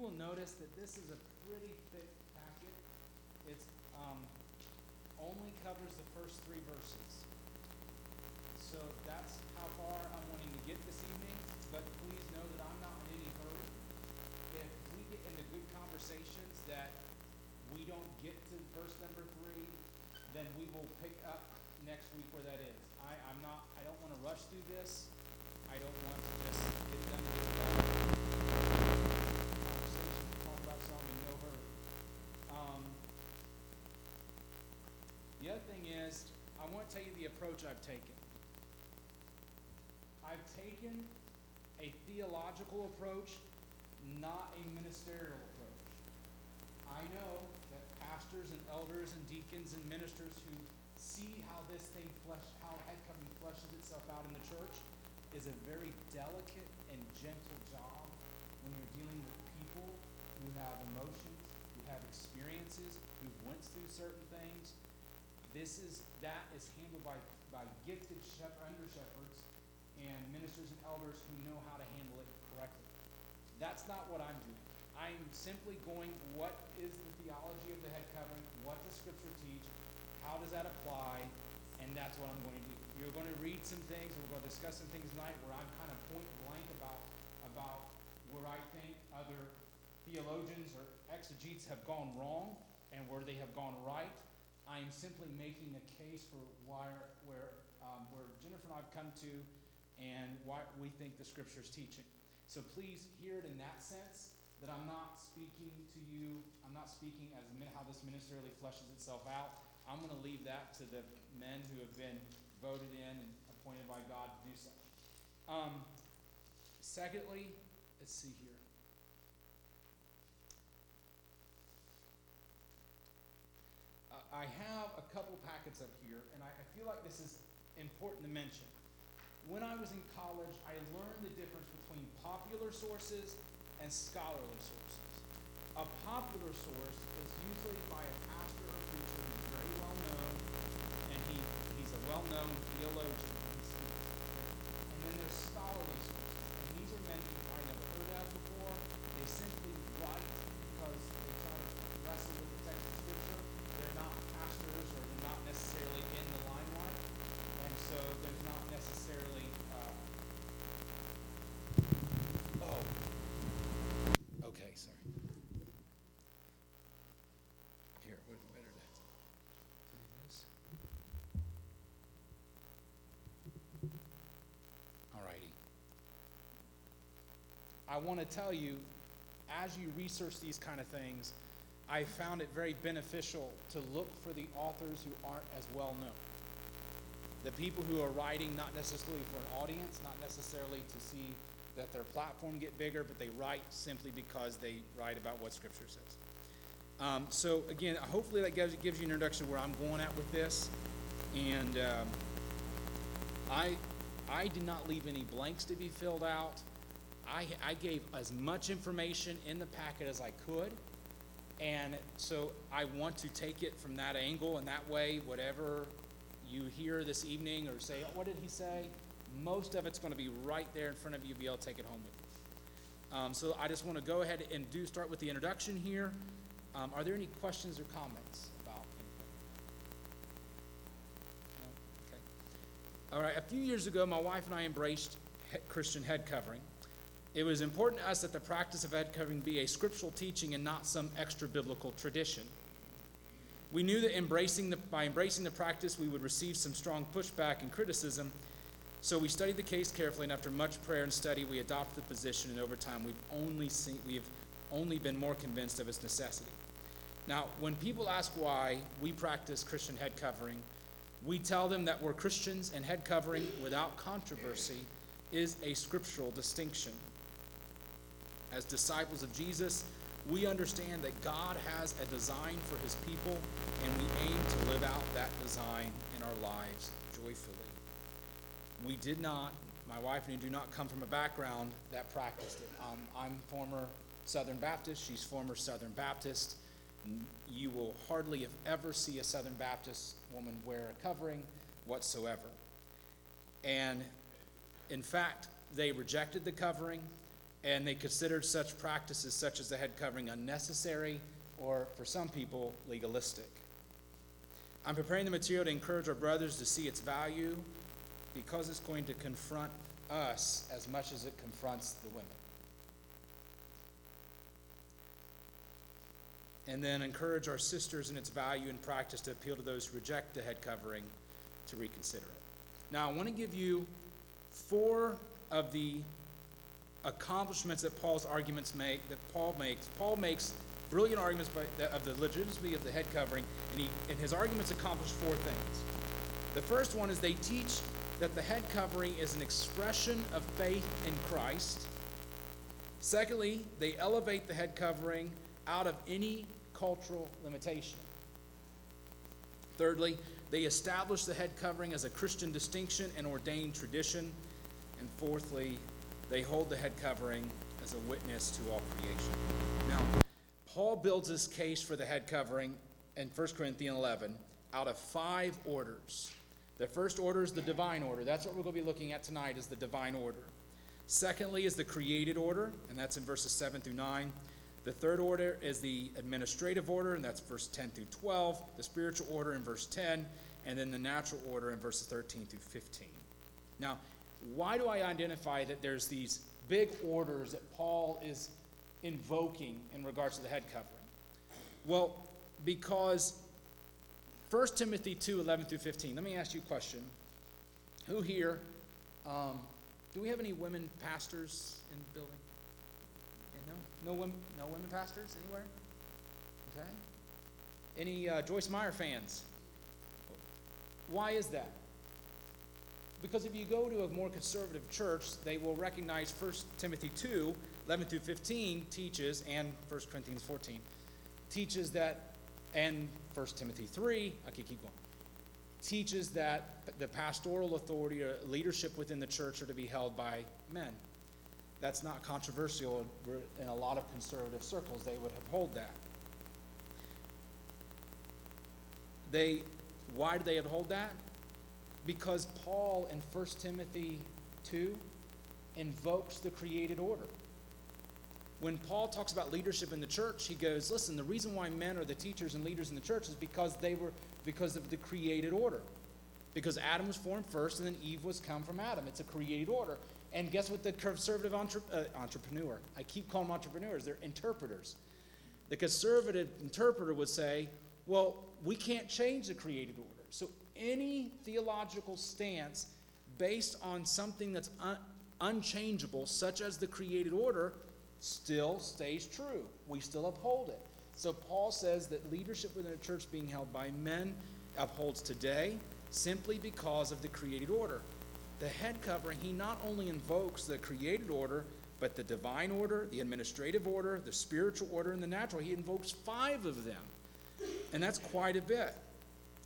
will notice that this is a pretty thick packet. It's, um, only covers the first three verses. So that's how far I'm wanting to get this evening, but please know that I'm not in any hurry. If we get into good conversations that we don't get to verse number three, then we will pick up next week where that is. I, I'm not, I don't wanna rush through this. I don't want to just get done tell you the approach I've taken. I've taken a theological approach, not a ministerial approach. I know that pastors and elders and deacons and ministers who see how this thing flesh, how head covering fleshes itself out in the church is a very delicate and gentle job when you're dealing with people who have emotions, who have experiences, who've went through certain things. This is, that is handled by, by gifted shepherd, under shepherds and ministers and elders who know how to handle it correctly. That's not what I'm doing. I'm simply going, what is the theology of the head covering? What does scripture teach? How does that apply? And that's what I'm going to do. You're going to read some things, and we're going to discuss some things tonight where I'm kind of point blank about, about where I think other theologians or exegetes have gone wrong and where they have gone right. I am simply making a case for why, where, um, where Jennifer and I have come to and what we think the scripture is teaching. So please hear it in that sense that I'm not speaking to you, I'm not speaking as how this ministerially fleshes itself out. I'm going to leave that to the men who have been voted in and appointed by God to do so. Um, secondly, let's see here. Uh, I have a couple packets up here, and I, I feel like this is important to mention. When I was in college, I learned the difference between popular sources and scholarly sources. A popular source is usually by a pastor or preacher who's very well known, and he, he's a well known theologian. and speaker. And then there's scholarly sources, and these are men who I never heard of before. They simply write because they try to wrestle with the text of Scripture. They're not pastors or they're not necessarily in the limelight, and so there's not necessarily. Uh, oh. Okay, sorry. Here, what better to do this? All righty. I want to tell you, as you research these kind of things, I found it very beneficial to look for the authors who aren't as well known. The people who are writing not necessarily for an audience, not necessarily to see that their platform get bigger, but they write simply because they write about what Scripture says. Um, so again, hopefully that gives, gives you an introduction where I'm going at with this, and um, I I did not leave any blanks to be filled out. I I gave as much information in the packet as I could, and so I want to take it from that angle, and that way, whatever you hear this evening or say, "Oh, what did he say? Most of it's going to be right there in front of you, be able to take it home with you. Um, so I just want to go ahead and do start with the introduction here. Um, are there any questions or comments about anything? No? Okay. All right. A few years ago, my wife and I embraced Christian head covering. It was important to us that the practice of head covering be a scriptural teaching and not some extra biblical tradition. We knew that embracing the, by embracing the practice, we would receive some strong pushback and criticism. So we studied the case carefully, and after much prayer and study, we adopted the position. And over time, we've only seen, we've only been more convinced of its necessity. Now, when people ask why we practice Christian head covering, we tell them that we're Christians, and head covering without controversy is a scriptural distinction. As disciples of Jesus, we understand that God has a design for his people, and we aim to live out that design in our lives joyfully. We did not, my wife and I do not come from a background that practiced it. Um, I'm former Southern Baptist, she's former Southern Baptist. You will hardly, if ever, see a Southern Baptist woman wear a covering whatsoever. And in fact, they rejected the covering and they considered such practices, such as the head covering, unnecessary or, for some people, legalistic. I'm preparing the material to encourage our brothers to see its value because it's going to confront us as much as it confronts the women. And then encourage our sisters in its value and practice to appeal to those who reject the head covering to reconsider it. Now, I want to give you four of the accomplishments that Paul's arguments make, that Paul makes. Paul makes brilliant arguments that, of the legitimacy of the head covering, and, he, and his arguments accomplish four things. The first one is they teach that the head covering is an expression of faith in Christ. Secondly, they elevate the head covering out of any cultural limitation. Thirdly, they establish the head covering as a Christian distinction and ordained tradition. And fourthly, they hold the head covering as a witness to all creation. Now, Paul builds his case for the head covering in 1 Corinthians 11 out of five orders. The first order is the divine order. That's what we're going to be looking at tonight is the divine order. Secondly is the created order, and that's in verses 7 through 9. The third order is the administrative order, and that's verse 10 through 12. The spiritual order in verse 10, and then the natural order in verses 13 through 15. Now, why do I identify that there's these big orders that Paul is invoking in regards to the head covering? Well, because 1 Timothy 2 11 through 15. Let me ask you a question. Who here, um, do we have any women pastors in the building? Yeah, no? No women, no women pastors anywhere? Okay. Any uh, Joyce Meyer fans? Why is that? Because if you go to a more conservative church, they will recognize 1 Timothy 2 11 through 15 teaches, and 1 Corinthians 14 teaches that, and 1 Timothy 3, I could keep going, teaches that the pastoral authority or leadership within the church are to be held by men. That's not controversial in a lot of conservative circles. They would uphold that. They, why do they uphold that? Because Paul in 1 Timothy 2 invokes the created order. When Paul talks about leadership in the church, he goes, listen, the reason why men are the teachers and leaders in the church is because they were because of the created order. Because Adam was formed first and then Eve was come from Adam. It's a created order. And guess what the conservative entre- uh, entrepreneur, I keep calling them entrepreneurs, they're interpreters. The conservative interpreter would say, well, we can't change the created order. So any theological stance based on something that's un- unchangeable, such as the created order, still stays true. We still uphold it. So Paul says that leadership within a church being held by men upholds today simply because of the created order. The head covering, he not only invokes the created order, but the divine order, the administrative order, the spiritual order, and the natural. He invokes five of them. And that's quite a bit.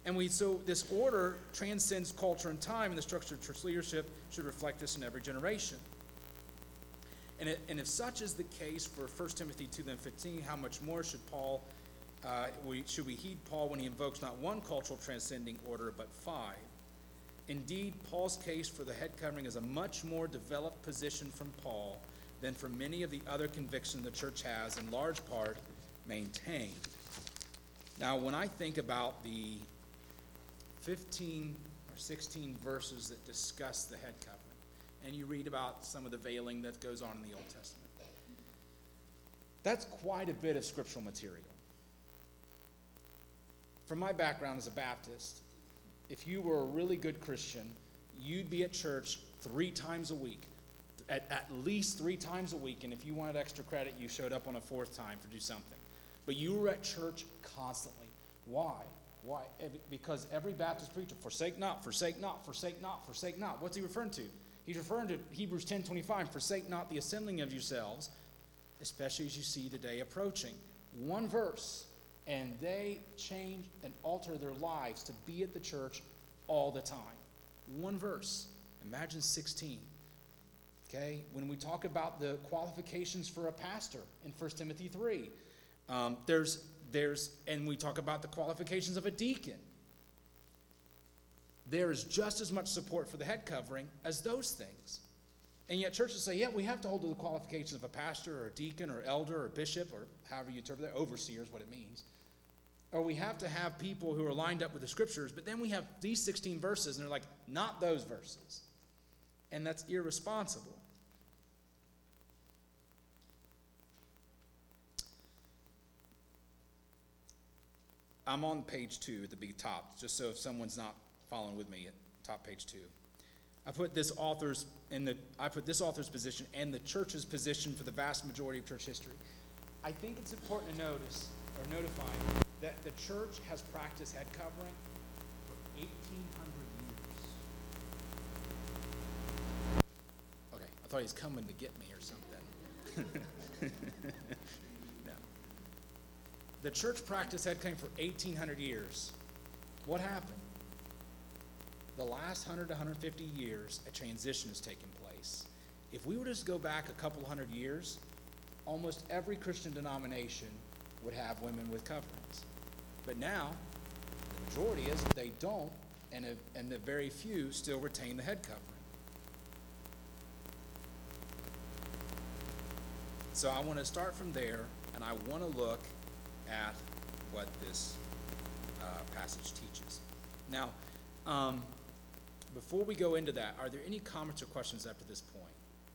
And we so this order transcends culture and time, and the structure of church leadership should reflect this in every generation. And, it, and if such is the case for 1 Timothy 2 then 15, how much more should Paul, uh, we, should we heed Paul when he invokes not one cultural transcending order, but five? Indeed, Paul's case for the head covering is a much more developed position from Paul than from many of the other convictions the church has, in large part, maintained. Now, when I think about the 15 or 16 verses that discuss the head covering, and you read about some of the veiling that goes on in the Old Testament. That's quite a bit of scriptural material. From my background as a Baptist, if you were a really good Christian, you'd be at church three times a week, at, at least three times a week. And if you wanted extra credit, you showed up on a fourth time to do something. But you were at church constantly. Why? Why? Because every Baptist preacher, forsake not, forsake not, forsake not, forsake not. What's he referring to? He's referring to Hebrews 10 25, forsake not the assembling of yourselves, especially as you see the day approaching. One verse, and they change and alter their lives to be at the church all the time. One verse. Imagine 16. Okay? When we talk about the qualifications for a pastor in 1 Timothy 3, um, there's, there's, and we talk about the qualifications of a deacon there is just as much support for the head covering as those things. And yet churches say, yeah, we have to hold to the qualifications of a pastor or a deacon or elder or bishop or however you interpret that, overseer is what it means. Or we have to have people who are lined up with the scriptures, but then we have these 16 verses and they're like, not those verses. And that's irresponsible. I'm on page two at the big top, just so if someone's not following with me at top page two. I put this author's in the I put this author's position and the church's position for the vast majority of church history. I think it's important to notice or notify that the church has practiced head covering for 1800 years. Okay, I thought he was coming to get me or something. The church practiced head covering for 1800 years. What happened? the last 100 to 150 years, a transition has taken place. If we were to just go back a couple hundred years, almost every Christian denomination would have women with coverings. But now, the majority is that they don't, and, and the very few still retain the head covering. So I want to start from there, and I want to look at what this uh, passage teaches. Now, um, before we go into that, are there any comments or questions after this point?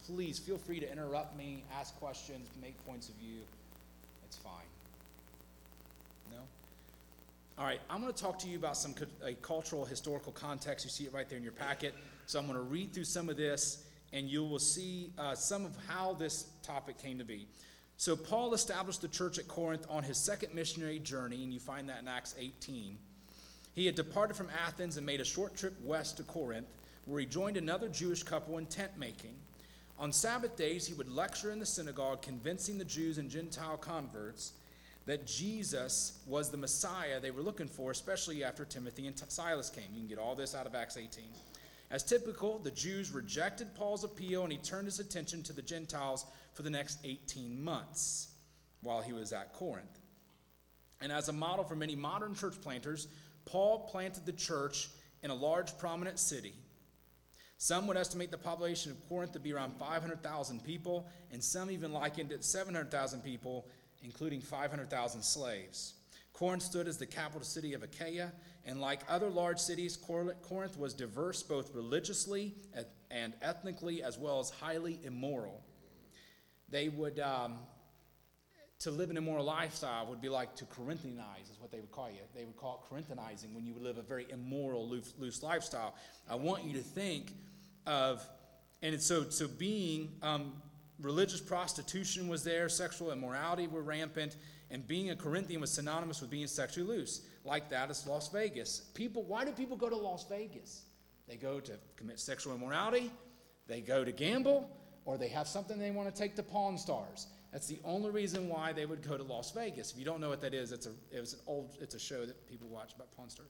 Please feel free to interrupt me, ask questions, make points of view. It's fine. No? All right, I'm going to talk to you about some a cultural historical context. You see it right there in your packet. So I'm going to read through some of this, and you will see uh, some of how this topic came to be. So Paul established the church at Corinth on his second missionary journey, and you find that in Acts 18. He had departed from Athens and made a short trip west to Corinth, where he joined another Jewish couple in tent making. On Sabbath days, he would lecture in the synagogue, convincing the Jews and Gentile converts that Jesus was the Messiah they were looking for, especially after Timothy and Silas came. You can get all this out of Acts 18. As typical, the Jews rejected Paul's appeal and he turned his attention to the Gentiles for the next 18 months while he was at Corinth. And as a model for many modern church planters, Paul planted the church in a large, prominent city. Some would estimate the population of Corinth to be around 500,000 people, and some even likened it 700,000 people, including 500,000 slaves. Corinth stood as the capital city of Achaia, and like other large cities, Corinth was diverse both religiously and ethnically, as well as highly immoral. They would um, to live an immoral lifestyle would be like to Corinthianize, is what they would call you. They would call it Corinthianizing when you would live a very immoral, loose, loose lifestyle. I want you to think of, and so, so being um, religious prostitution was there, sexual immorality were rampant, and being a Corinthian was synonymous with being sexually loose. Like that, is Las Vegas. People, why do people go to Las Vegas? They go to commit sexual immorality, they go to gamble, or they have something they want to take to Pawn Stars. That's the only reason why they would go to Las Vegas. If you don't know what that is, it's a it was an old it's a show that people watch about Pawn Stars.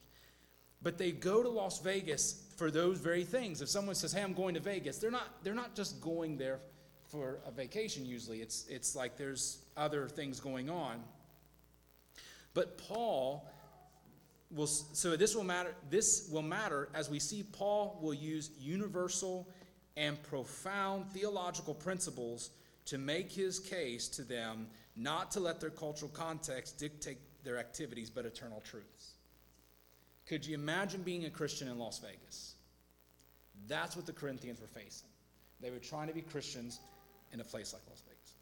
But they go to Las Vegas for those very things. If someone says, "Hey, I'm going to Vegas," they're not they're not just going there for a vacation. Usually, it's it's like there's other things going on. But Paul will so this will matter this will matter as we see Paul will use universal and profound theological principles to make his case to them not to let their cultural context dictate their activities, but eternal truths. Could you imagine being a Christian in Las Vegas? That's what the Corinthians were facing. They were trying to be Christians in a place like Las Vegas.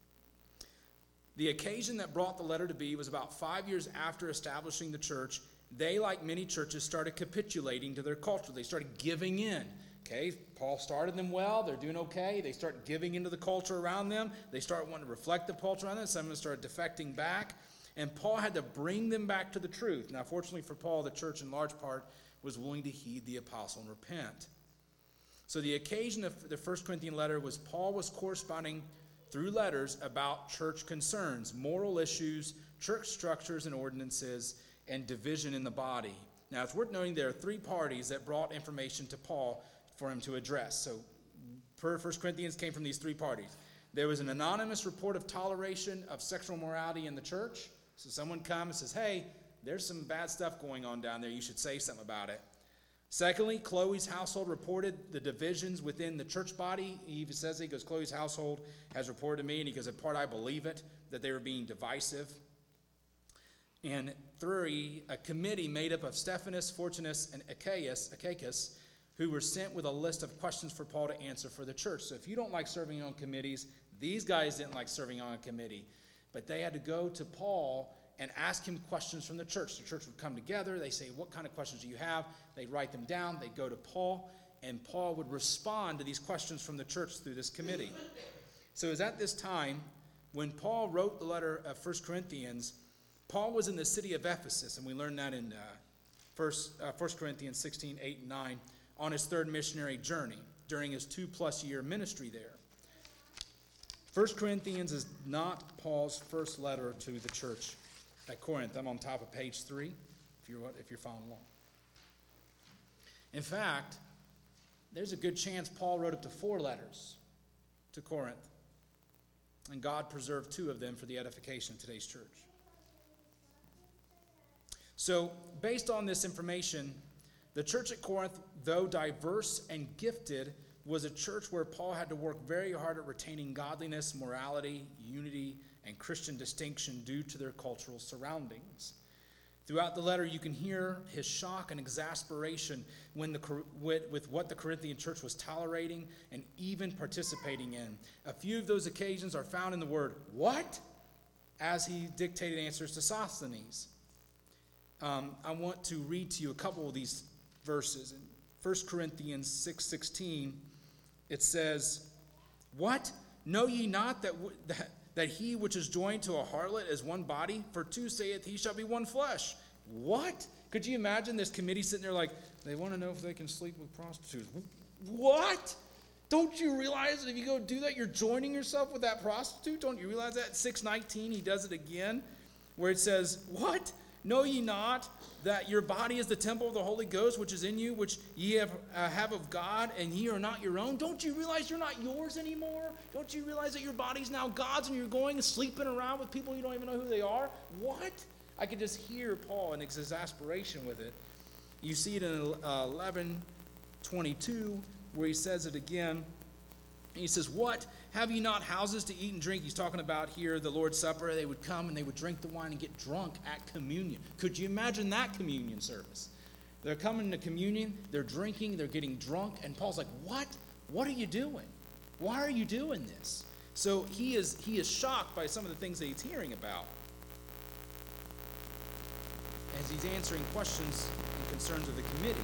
The occasion that brought the letter to be was about five years after establishing the church. They, like many churches, started capitulating to their culture. They started giving in Okay, Paul started them well. They're doing okay. They start giving into the culture around them. They start wanting to reflect the culture around them. Some of them start defecting back. And Paul had to bring them back to the truth. Now, fortunately for Paul, the church in large part was willing to heed the apostle and repent. So, the occasion of the First Corinthian letter was Paul was corresponding through letters about church concerns, moral issues, church structures and ordinances, and division in the body. Now, it's worth noting there are three parties that brought information to Paul for him to address. So, per 1 Corinthians came from these three parties. There was an anonymous report of toleration of sexual morality in the church. So, someone comes and says, Hey, there's some bad stuff going on down there. You should say something about it. Secondly, Chloe's household reported the divisions within the church body. He even says, he goes, Chloe's household has reported to me, and he goes, in part I believe it, that they were being divisive. And three, a committee made up of Stephanas, Fortunus, and Achaeus, Achaicus, who were sent with a list of questions for Paul to answer for the church. So if you don't like serving on committees, these guys didn't like serving on a committee. But they had to go to Paul and ask him questions from the church. The church would come together. They say, What kind of questions do you have? They'd write them down. They'd go to Paul, and Paul would respond to these questions from the church through this committee. So it was at this time when Paul wrote the letter of 1 Corinthians. Paul was in the city of Ephesus, and we learned that in uh, 1, uh, 1 Corinthians 16, 8, and 9, on his third missionary journey during his two plus year ministry there. 1 Corinthians is not Paul's first letter to the church at Corinth. I'm on top of page 3 if you're, if you're following along. In fact, there's a good chance Paul wrote up to four letters to Corinth, and God preserved two of them for the edification of today's church. So, based on this information, the church at Corinth, though diverse and gifted, was a church where Paul had to work very hard at retaining godliness, morality, unity, and Christian distinction due to their cultural surroundings. Throughout the letter, you can hear his shock and exasperation when the, with, with what the Corinthian church was tolerating and even participating in. A few of those occasions are found in the word, What? as he dictated answers to Sosthenes. Um, I want to read to you a couple of these verses. In 1 Corinthians 6 16, it says, What? Know ye not that, w- that that he which is joined to a harlot is one body? For two saith he shall be one flesh. What? Could you imagine this committee sitting there like, they want to know if they can sleep with prostitutes? What? Don't you realize that if you go do that, you're joining yourself with that prostitute? Don't you realize that? 619, he does it again, where it says, What? Know ye not that your body is the temple of the Holy Ghost, which is in you, which ye have, uh, have of God, and ye are not your own? Don't you realize you're not yours anymore? Don't you realize that your body's now God's and you're going and sleeping around with people you don't even know who they are? What? I could just hear Paul in exasperation with it. You see it in uh, 11 22, where he says it again. He says, What? Have you not houses to eat and drink? He's talking about here the Lord's Supper. They would come and they would drink the wine and get drunk at communion. Could you imagine that communion service? They're coming to communion, they're drinking, they're getting drunk, and Paul's like, What? What are you doing? Why are you doing this? So he is he is shocked by some of the things that he's hearing about. As he's answering questions and concerns of the committee.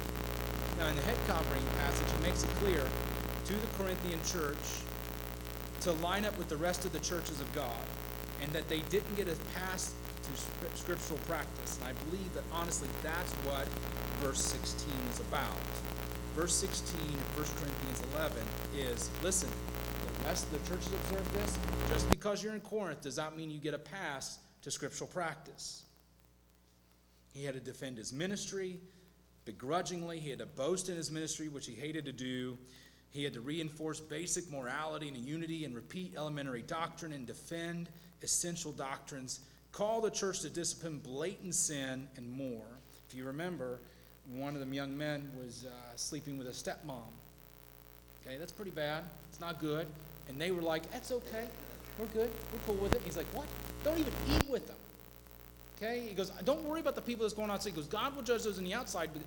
Now in the head covering passage, he makes it clear to the Corinthian church to line up with the rest of the churches of God and that they didn't get a pass to scriptural practice. And I believe that honestly that's what verse 16 is about. Verse 16 of 1 Corinthians 11 is listen, the rest of the churches observe this. Just because you're in Corinth does not mean you get a pass to scriptural practice. He had to defend his ministry begrudgingly, he had to boast in his ministry, which he hated to do. He had to reinforce basic morality and unity and repeat elementary doctrine and defend essential doctrines, call the church to discipline blatant sin, and more. If you remember, one of them young men was uh, sleeping with a stepmom. Okay, that's pretty bad. It's not good. And they were like, that's okay. We're good. We're cool with it. He's like, what? Don't even eat with them. Okay? He goes, don't worry about the people that's going outside. He goes, God will judge those on the outside, but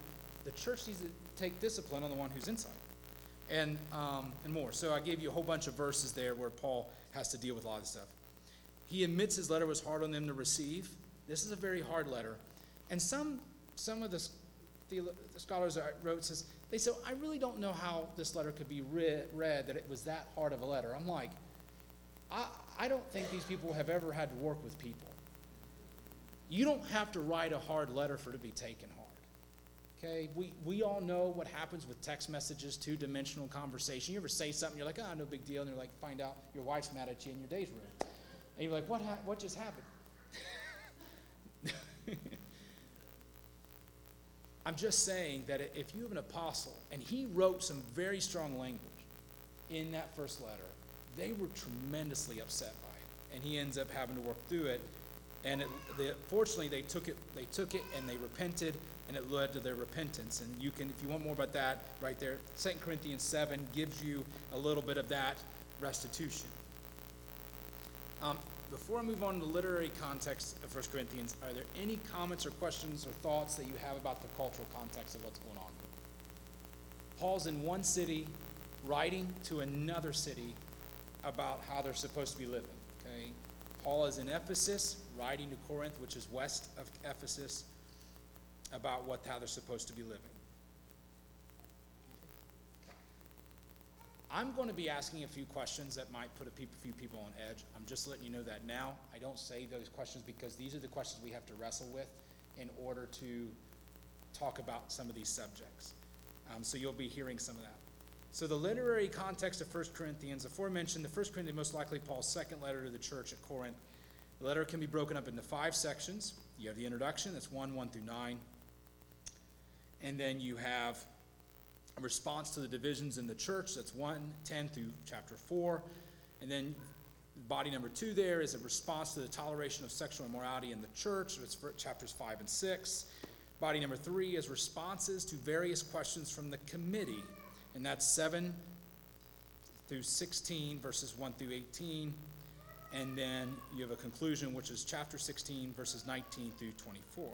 the church needs to take discipline on the one who's inside and, um, and more. So I gave you a whole bunch of verses there where Paul has to deal with a lot of stuff. He admits his letter was hard on them to receive. This is a very hard letter. And some, some of the, the, scholars I wrote says, they said, I really don't know how this letter could be read, read, that it was that hard of a letter. I'm like, I, I don't think these people have ever had to work with people. You don't have to write a hard letter for it to be taken Okay, we, we all know what happens with text messages, two dimensional conversation. You ever say something, you're like, oh, no big deal, and you're like, find out your wife's mad at you in your day's room. And you're like, what, ha- what just happened? I'm just saying that if you have an apostle, and he wrote some very strong language in that first letter, they were tremendously upset by it. And he ends up having to work through it. And it, the, fortunately, they took it, they took it and they repented, and it led to their repentance. And you can, if you want more about that, right there, Second Corinthians seven gives you a little bit of that restitution. Um, before I move on to the literary context of First Corinthians, are there any comments or questions or thoughts that you have about the cultural context of what's going on? Paul's in one city, writing to another city about how they're supposed to be living. Okay, Paul is in Ephesus, writing to Corinth, which is west of Ephesus, about what how they're supposed to be living. I'm going to be asking a few questions that might put a few people on edge. I'm just letting you know that now. I don't say those questions because these are the questions we have to wrestle with in order to talk about some of these subjects. Um, so you'll be hearing some of that. So the literary context of 1 Corinthians, aforementioned, the 1 Corinthians most likely Paul's second letter to the church at Corinth. The letter can be broken up into five sections. You have the introduction, that's 1, 1 through 9. And then you have a response to the divisions in the church, that's 1, 10 through chapter 4. And then body number 2 there is a response to the toleration of sexual immorality in the church, for chapters 5 and 6. Body number 3 is responses to various questions from the committee, and that's 7 through 16, verses 1 through 18. And then you have a conclusion, which is chapter 16, verses 19 through 24.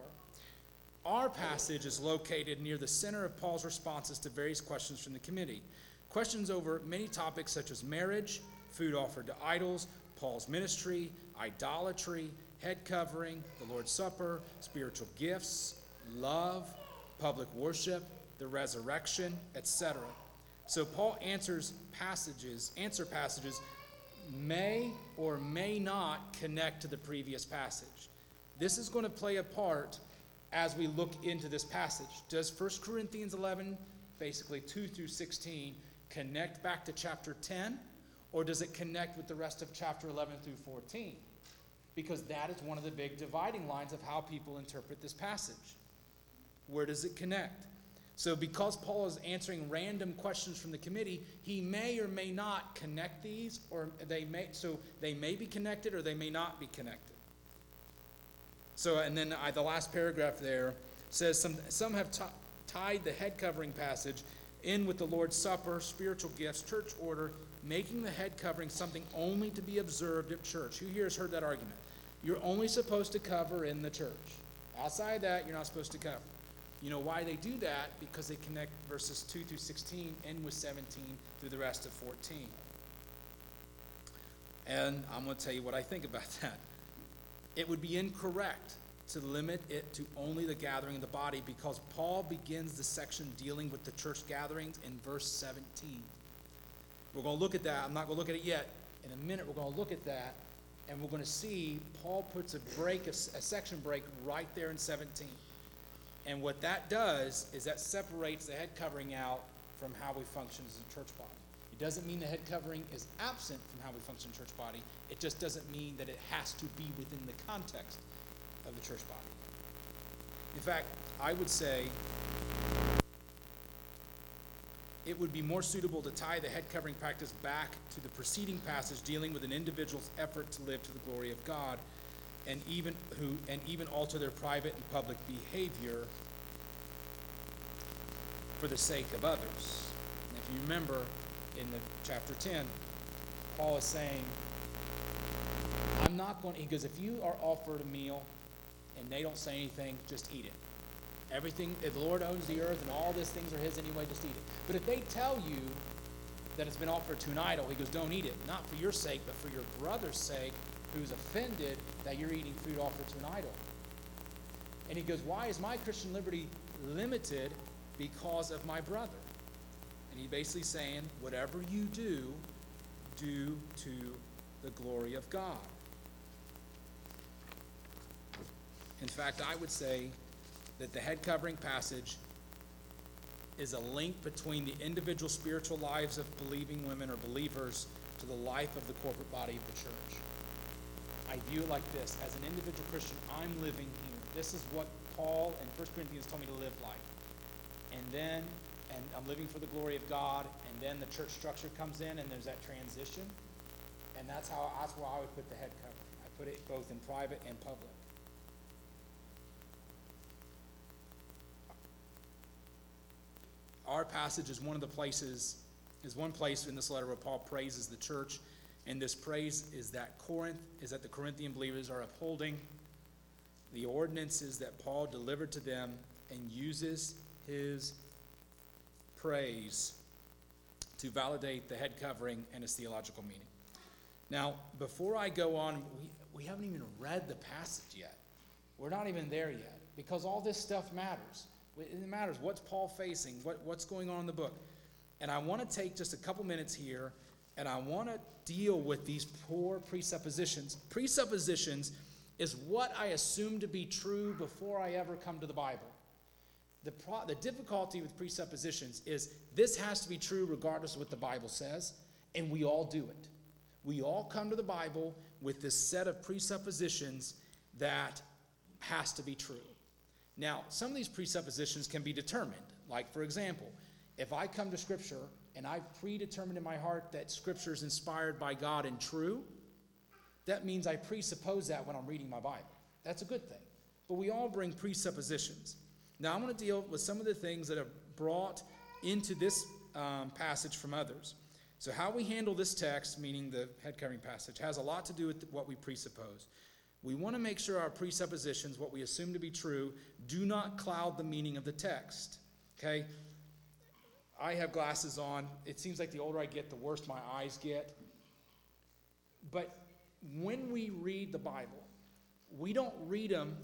Our passage is located near the center of Paul's responses to various questions from the committee. Questions over many topics such as marriage, food offered to idols, Paul's ministry, idolatry, head covering, the Lord's Supper, spiritual gifts, love, public worship, the resurrection, etc. So Paul answers passages, answer passages may or may not connect to the previous passage. This is going to play a part as we look into this passage. Does 1 Corinthians 11, basically 2 through 16, connect back to chapter 10? Or does it connect with the rest of chapter 11 through 14? Because that is one of the big dividing lines of how people interpret this passage. Where does it connect? So, because Paul is answering random questions from the committee, he may or may not connect these, or they may, so they may be connected or they may not be connected. So, and then I, the last paragraph there says some, some have t- tied the head covering passage in with the Lord's Supper, spiritual gifts, church order, making the head covering something only to be observed at church. Who here has heard that argument? You're only supposed to cover in the church. Outside that, you're not supposed to cover. You know why they do that? Because they connect verses 2 through 16, end with 17 through the rest of 14. And I'm going to tell you what I think about that. It would be incorrect to limit it to only the gathering of the body because Paul begins the section dealing with the church gatherings in verse 17. We're going to look at that. I'm not going to look at it yet. In a minute, we're going to look at that, and we're going to see Paul puts a break, a, section break right there in 17. And what that does is that separates the head covering out from how we function as a church body. It doesn't mean the head covering is absent from how we function church body. It just doesn't mean that it has to be within the context of the church body. In fact, I would say it would be more suitable to tie the head covering practice back to the preceding passage dealing with an individual's effort to live to the glory of God and even who and even alter their private and public behavior for the sake of others. And if you remember in the chapter 10, Paul is saying, I'm not going to, he goes, if you are offered a meal and they don't say anything, just eat it. Everything, if the Lord owns the earth and all these things are his anyway, just eat it. But if they tell you that it's been offered to an idol, he goes, don't eat it. Not for your sake, but for your brother's sake, who's offended that you're eating food offered to an idol. And he goes, Why is my Christian liberty limited because of my brother? And he's basically saying, Whatever you do, do to the glory of God. In fact, I would say that the head covering passage is a link between the individual spiritual lives of believing women or believers to the life of the corporate body of the church. I view it like this as an individual Christian, I'm living here. This is what Paul and 1 Corinthians told me to live like. And then, and I'm living for the glory of God, and then the church structure comes in and there's that transition. And that's how that's where I would put the head covering. I put it both in private and public. Our passage is one of the places, is one place in this letter where Paul praises the church. And this praise is that Corinth, is that the Corinthian believers are upholding the ordinances that Paul delivered to them and uses his praise to validate the head covering and its theological meaning. Now, before I go on, we, we haven't even read the passage yet. We're not even there yet because all this stuff matters. It matters. What's Paul facing? What, what's going on in the book? And I want to take just a couple minutes here and I want to deal with these poor presuppositions. Presuppositions is what I assume to be true before I ever come to the Bible. The, pro- the difficulty with presuppositions is this has to be true regardless of what the Bible says, and we all do it. We all come to the Bible with this set of presuppositions that has to be true. Now, some of these presuppositions can be determined. Like, for example, if I come to Scripture and I've predetermined in my heart that Scripture is inspired by God and true, that means I presuppose that when I'm reading my Bible. That's a good thing. But we all bring presuppositions. Now, I want to deal with some of the things that are brought into this um, passage from others. So, how we handle this text, meaning the head covering passage, has a lot to do with what we presuppose. We want to make sure our presuppositions, what we assume to be true, do not cloud the meaning of the text. Okay? I have glasses on. It seems like the older I get, the worse my eyes get. But when we read the Bible, we don't read them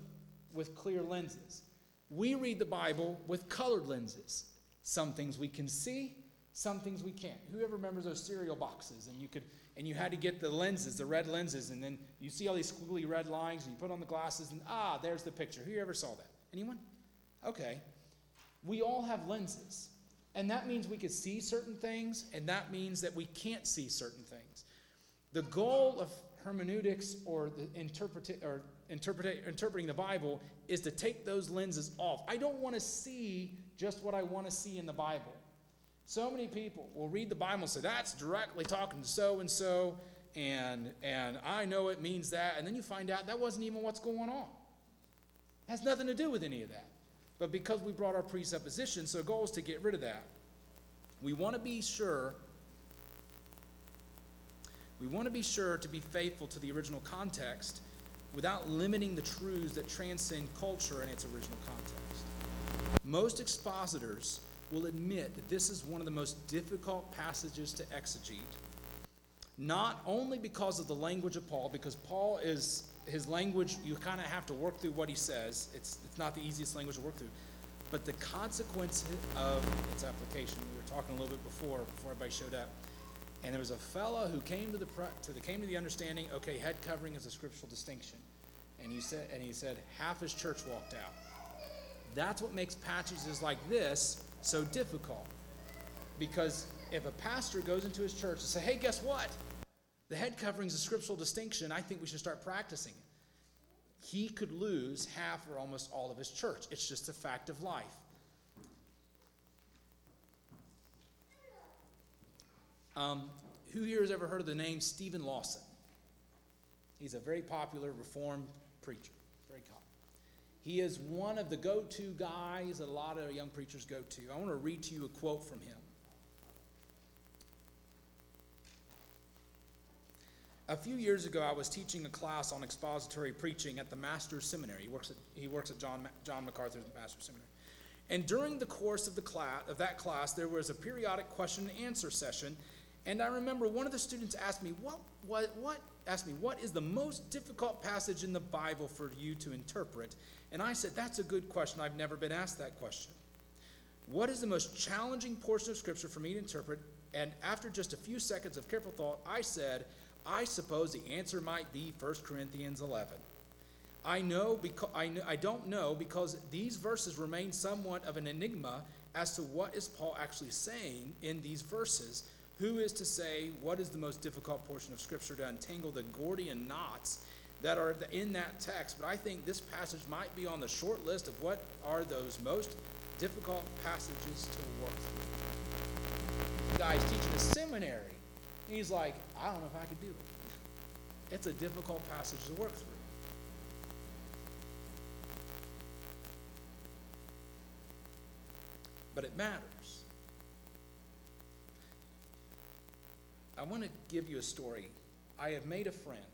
with clear lenses. We read the Bible with colored lenses. Some things we can see, some things we can't. Whoever remembers those cereal boxes and you could and you had to get the lenses, the red lenses, and then you see all these squiggly red lines, and you put on the glasses, and ah, there's the picture. Who ever saw that? Anyone? Okay. We all have lenses. And that means we can see certain things, and that means that we can't see certain things. The goal of hermeneutics or the interpreta- or interpreting the Bible is to take those lenses off. I don't want to see just what I want to see in the Bible. So many people will read the Bible and say, that's directly talking to so and so, and and I know it means that, and then you find out that wasn't even what's going on. It has nothing to do with any of that. But because we brought our presuppositions, so the goal is to get rid of that. We want to be sure we want to be sure to be faithful to the original context without limiting the truths that transcend culture in its original context. Most expositors will admit that this is one of the most difficult passages to exegete, not only because of the language of Paul, because Paul is his language, you kind of have to work through what he says. It's, it's not the easiest language to work through. But the consequence of its application, we were talking a little bit before, before everybody showed up. And there was a fellow who came to the to the came to the understanding, okay, head covering is a scriptural distinction. And he said and he said half his church walked out. That's what makes passages like this so difficult. Because if a pastor goes into his church and say, hey, guess what? The head covering is a scriptural distinction. I think we should start practicing it. He could lose half or almost all of his church. It's just a fact of life. Um, who here has ever heard of the name Steven Lawson? He's a very popular Reformed preacher. Very common. He is one of the go to guys that a lot of young preachers go to. I want to read to you a quote from him. A few years ago, I was teaching a class on expository preaching at the Master's Seminary. He works at, he works at John, John MacArthur's Master's Seminary. And during the course of, the class, of that class, there was a periodic question and answer session. And I remember one of the students asked me, what, what, what, asked me, what is the most difficult passage in the Bible for you to interpret? And I said, that's a good question. I've never been asked that question. What is the most challenging portion of Scripture for me to interpret? And after just a few seconds of careful thought, I said, I suppose the answer might be 1 Corinthians 11. I know because I, know, I don't know because these verses remain somewhat of an enigma as to what is Paul actually saying in these verses. Who is to say what is the most difficult portion of Scripture to untangle the Gordian knots that are in that text? But I think this passage might be on the short list of what are those most difficult passages to work through. The guy's teaching a seminary. He's like, I don't know if I could do it. It's a difficult passage to work through. But it matters. I want to give you a story. I have made a friend,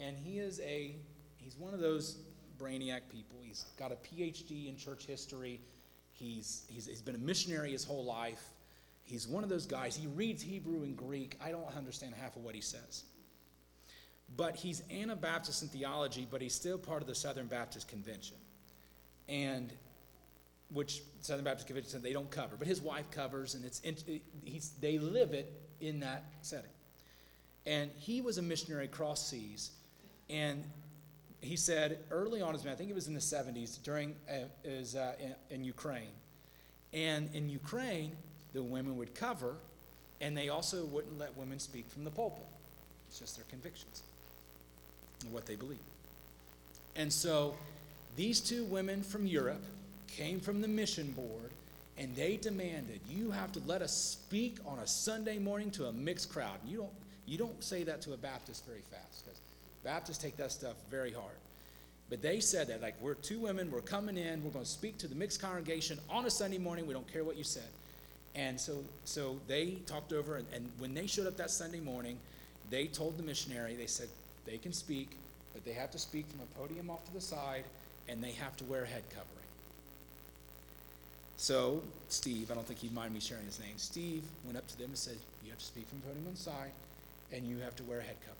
and he is a, he's one of those brainiac people. He's got a PhD in church history. He's, he's, he's been a missionary his whole life. He's one of those guys. He reads Hebrew and Greek. I don't understand half of what he says. But he's Anabaptist in theology, but he's still part of the Southern Baptist Convention. And which Southern Baptist Convention said they don't cover, but his wife covers, and it's he's, they live it in that setting. And he was a missionary across seas, and he said early on his I think it was in the 70s during uh, is uh, in, in Ukraine, and in Ukraine the women would cover, and they also wouldn't let women speak from the pulpit. It's just their convictions and what they believe. And so these two women from Europe came from the mission board and they demanded you have to let us speak on a Sunday morning to a mixed crowd. You don't you don't say that to a Baptist very fast because Baptists take that stuff very hard. But they said that like we're two women, we're coming in, we're going to speak to the mixed congregation on a Sunday morning. We don't care what you said. And so so they talked over and, and when they showed up that Sunday morning, they told the missionary, they said they can speak, but they have to speak from a podium off to the side and they have to wear a head covering. So, Steve, I don't think he'd mind me sharing his name. Steve went up to them and said, You have to speak from podium on side, and you have to wear a head covering.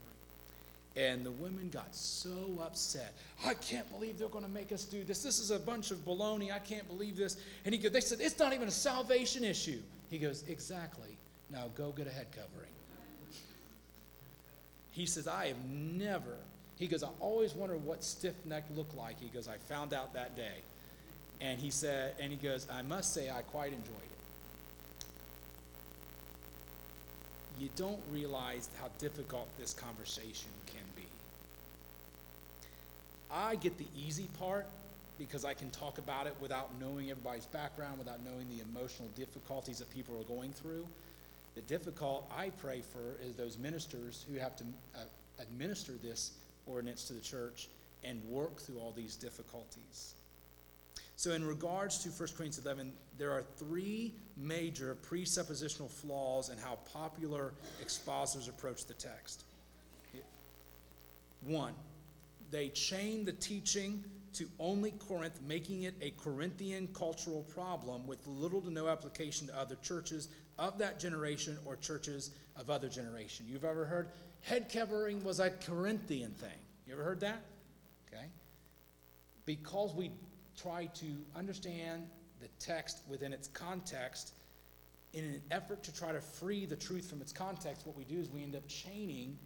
And the women got so upset. I can't believe they're going to make us do this. This is a bunch of baloney. I can't believe this. And he goes, they said, it's not even a salvation issue. He goes, exactly. Now go get a head covering. He says, I have never, he goes, I always wondered what stiff neck looked like. He goes, I found out that day. And he said, and he goes, I must say I quite enjoyed it. You don't realize how difficult this conversation can be. I get the easy part because I can talk about it without knowing everybody's background, without knowing the emotional difficulties that people are going through. The difficult I pray for is those ministers who have to uh, administer this ordinance to the church and work through all these difficulties. So, in regards to 1 Corinthians 11, there are three major presuppositional flaws in how popular expositors approach the text. One, they chain the teaching to only Corinth, making it a Corinthian cultural problem with little to no application to other churches of that generation or churches of other generation. You've ever heard head covering was a Corinthian thing? You ever heard that? Okay. Because we try to understand the text within its context in an effort to try to free the truth from its context, what we do is we end up chaining,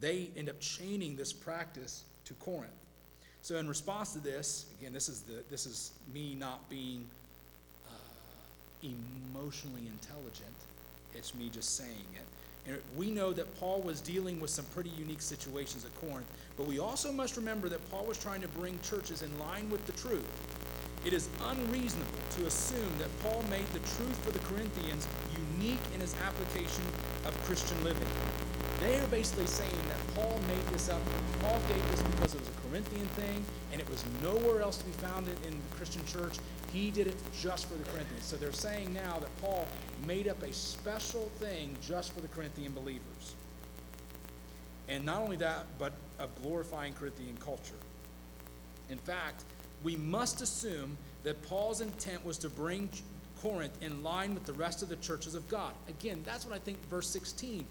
they end up chaining this practice to Corinth. So in response to this, again, this is the this is me not being uh, emotionally intelligent. It's me just saying it. And we know that Paul was dealing with some pretty unique situations at Corinth, but we also must remember that Paul was trying to bring churches in line with the truth. It is unreasonable to assume that Paul made the truth for the Corinthians unique in his application of Christian living. They are basically saying that Paul made this up. Paul gave this because it was a Corinthian thing and it was nowhere else to be found in the Christian church. He did it just for the Corinthians. So they're saying now that Paul made up a special thing just for the Corinthian believers. And not only that, but of glorifying Corinthian culture. In fact, we must assume that Paul's intent was to bring Corinth in line with the rest of the churches of God. Again, that's what I think verse 16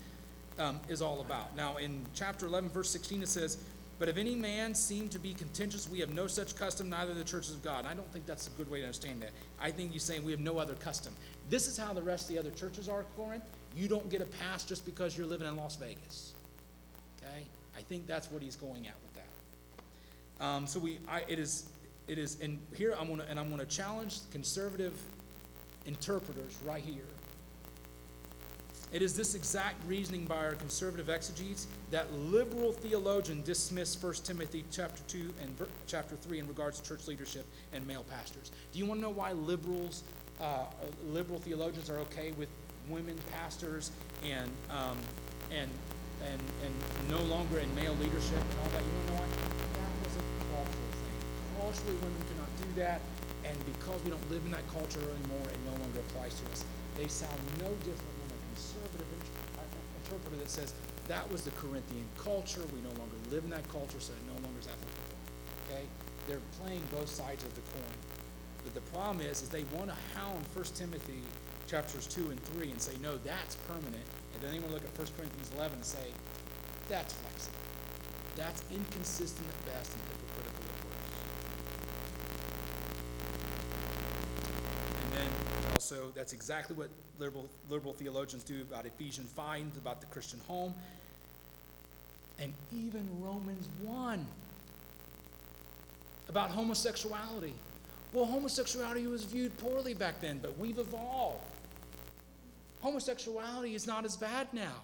um, is all about. Now, in chapter 11, verse 16, it says, But if any man seem to be contentious, we have no such custom, neither the churches of God. And I don't think that's a good way to understand that. I think he's saying we have no other custom. This is how the rest of the other churches are, Corinth. You don't get a pass just because you're living in Las Vegas. Okay? I think that's what he's going at with that. Um, so we, I, it is, it is, and here I'm gonna, and I'm gonna challenge conservative interpreters right here. It is this exact reasoning by our conservative exegetes that liberal theologians dismiss 1 Timothy chapter 2 and ver- chapter 3 in regards to church leadership and male pastors. Do you want to know why liberals, uh, liberal theologians are okay with women pastors and, um, and and, and no longer in male leadership and all that. You wanna know why? That was a cultural thing. Culturally, women cannot do that, and because we don't live in that culture anymore, it no longer applies to us. They sound no different than a conservative int- uh, interpreter that says that was the Corinthian culture. We no longer live in that culture, so it no longer is applicable. Okay? They're playing both sides of the coin. But the problem is, is they want to hound 1 Timothy chapters 2 and 3 and say, no, that's permanent. And then they want to look at 1 Corinthians 11 and say, that's flexible. That's inconsistent at best and hypocritical also, that's exactly what liberal, liberal theologians do about Ephesians 5, about the Christian home, and even Romans 1 about homosexuality. Well, homosexuality was viewed poorly back then, but we've evolved. Homosexuality is not as bad now.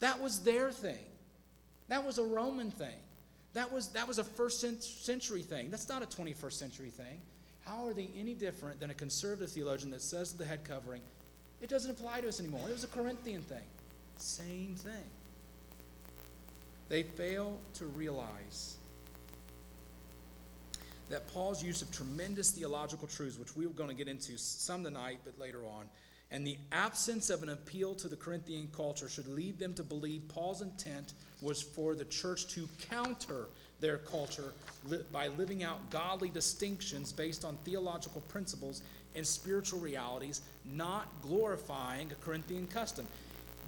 That was their thing. That was a Roman thing. That was, that was a first century thing. That's not a 21st century thing. How are they any different than a conservative theologian that says to the head covering, it doesn't apply to us anymore? It was a Corinthian thing. Same thing. They fail to realize that Paul's use of tremendous theological truths, which we're going to get into some tonight, but later on, and the absence of an appeal to the Corinthian culture should lead them to believe Paul's intent was for the church to counter their culture li- by living out godly distinctions based on theological principles and spiritual realities, not glorifying a Corinthian custom.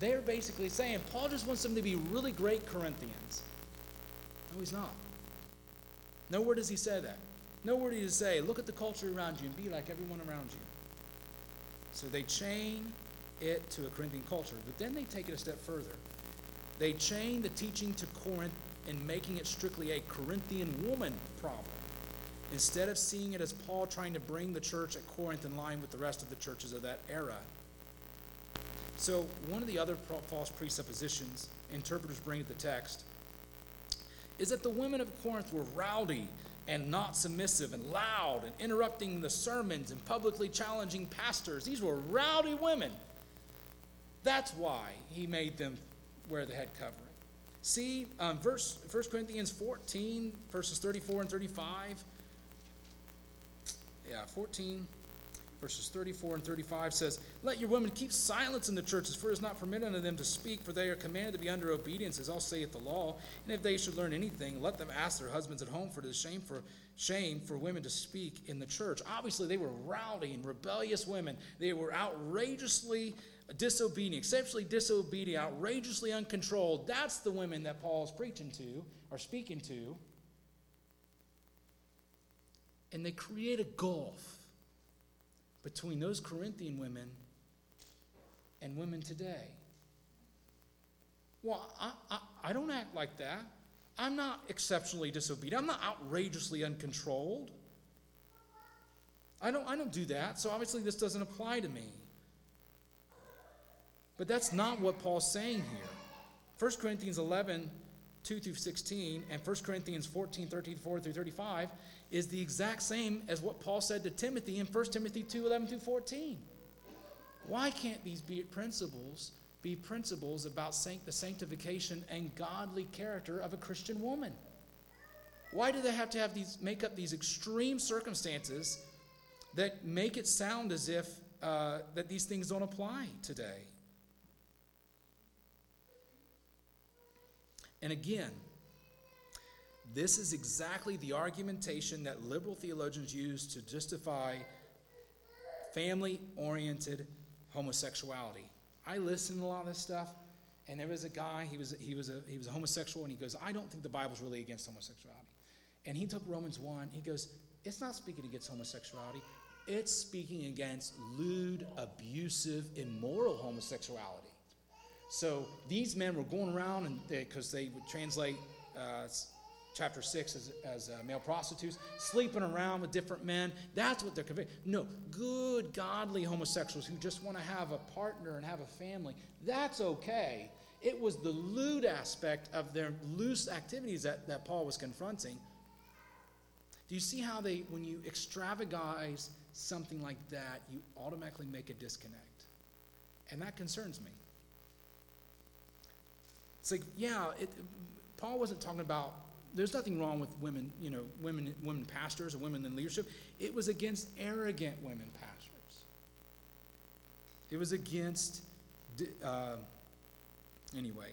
They're basically saying Paul just wants them to be really great Corinthians. No, he's not. Nowhere does he say that. Nowhere does he say, look at the culture around you and be like everyone around you. So they chain it to a Corinthian culture, but then they take it a step further. They chain the teaching to Corinth and making it strictly a Corinthian woman problem, instead of seeing it as Paul trying to bring the church at Corinth in line with the rest of the churches of that era. So, one of the other false presuppositions interpreters bring to the text is that the women of Corinth were rowdy and not submissive and loud and interrupting the sermons and publicly challenging pastors. These were rowdy women. That's why he made them wear the head covering. See, um, verse 1 Corinthians 14, verses 34 and 35. Yeah, 14, verses 34 and 35 says, Let your women keep silence in the churches, for it is not permitted unto them to speak, for they are commanded to be under obedience, as all saith the law. And if they should learn anything, let them ask their husbands at home, for it is shame for shame for women to speak in the church. Obviously, they were rowdy and rebellious women. They were outrageously disobedient, exceptionally disobedient, outrageously uncontrolled. That's the women that Paul is preaching to or speaking to. And they create a gulf between those Corinthian women and women today. Well, I, I, I don't act like that. I'm not exceptionally disobedient. I'm not outrageously uncontrolled. I don't, I don't do that, so obviously this doesn't apply to me. But that's not what Paul's saying here. 1 Corinthians 11, 2 through 16, and 1 Corinthians 14, 13, 4 through 35 is the exact same as what Paul said to Timothy in 1 Timothy 2, 11 through 14. Why can't these be principles be principles about sanct- the sanctification and godly character of a Christian woman? Why do they have to have these make up these extreme circumstances that make it sound as if uh, that these things don't apply today? And again, this is exactly the argumentation that liberal theologians use to justify family oriented homosexuality. I listen to a lot of this stuff, and there was a guy, he was, he, was a, he was a homosexual, and he goes, I don't think the Bible's really against homosexuality. And he took Romans 1, he goes, It's not speaking against homosexuality, it's speaking against lewd, abusive, immoral homosexuality. So these men were going around, and because they, they, would translate uh, chapter 6 as, as uh, male prostitutes, sleeping around with different men. That's what they're convicted. No, good, godly homosexuals who just want to have a partner and have a family. That's okay. It was the lewd aspect of their loose activities that, that Paul was confronting. Do you see how they, when you extravagize something like that, you automatically make a disconnect? And that concerns me. It's like, yeah, it, Paul wasn't talking about, there's nothing wrong with women, you know, women, women pastors or women in leadership. It was against arrogant women pastors. It was against, uh, anyway.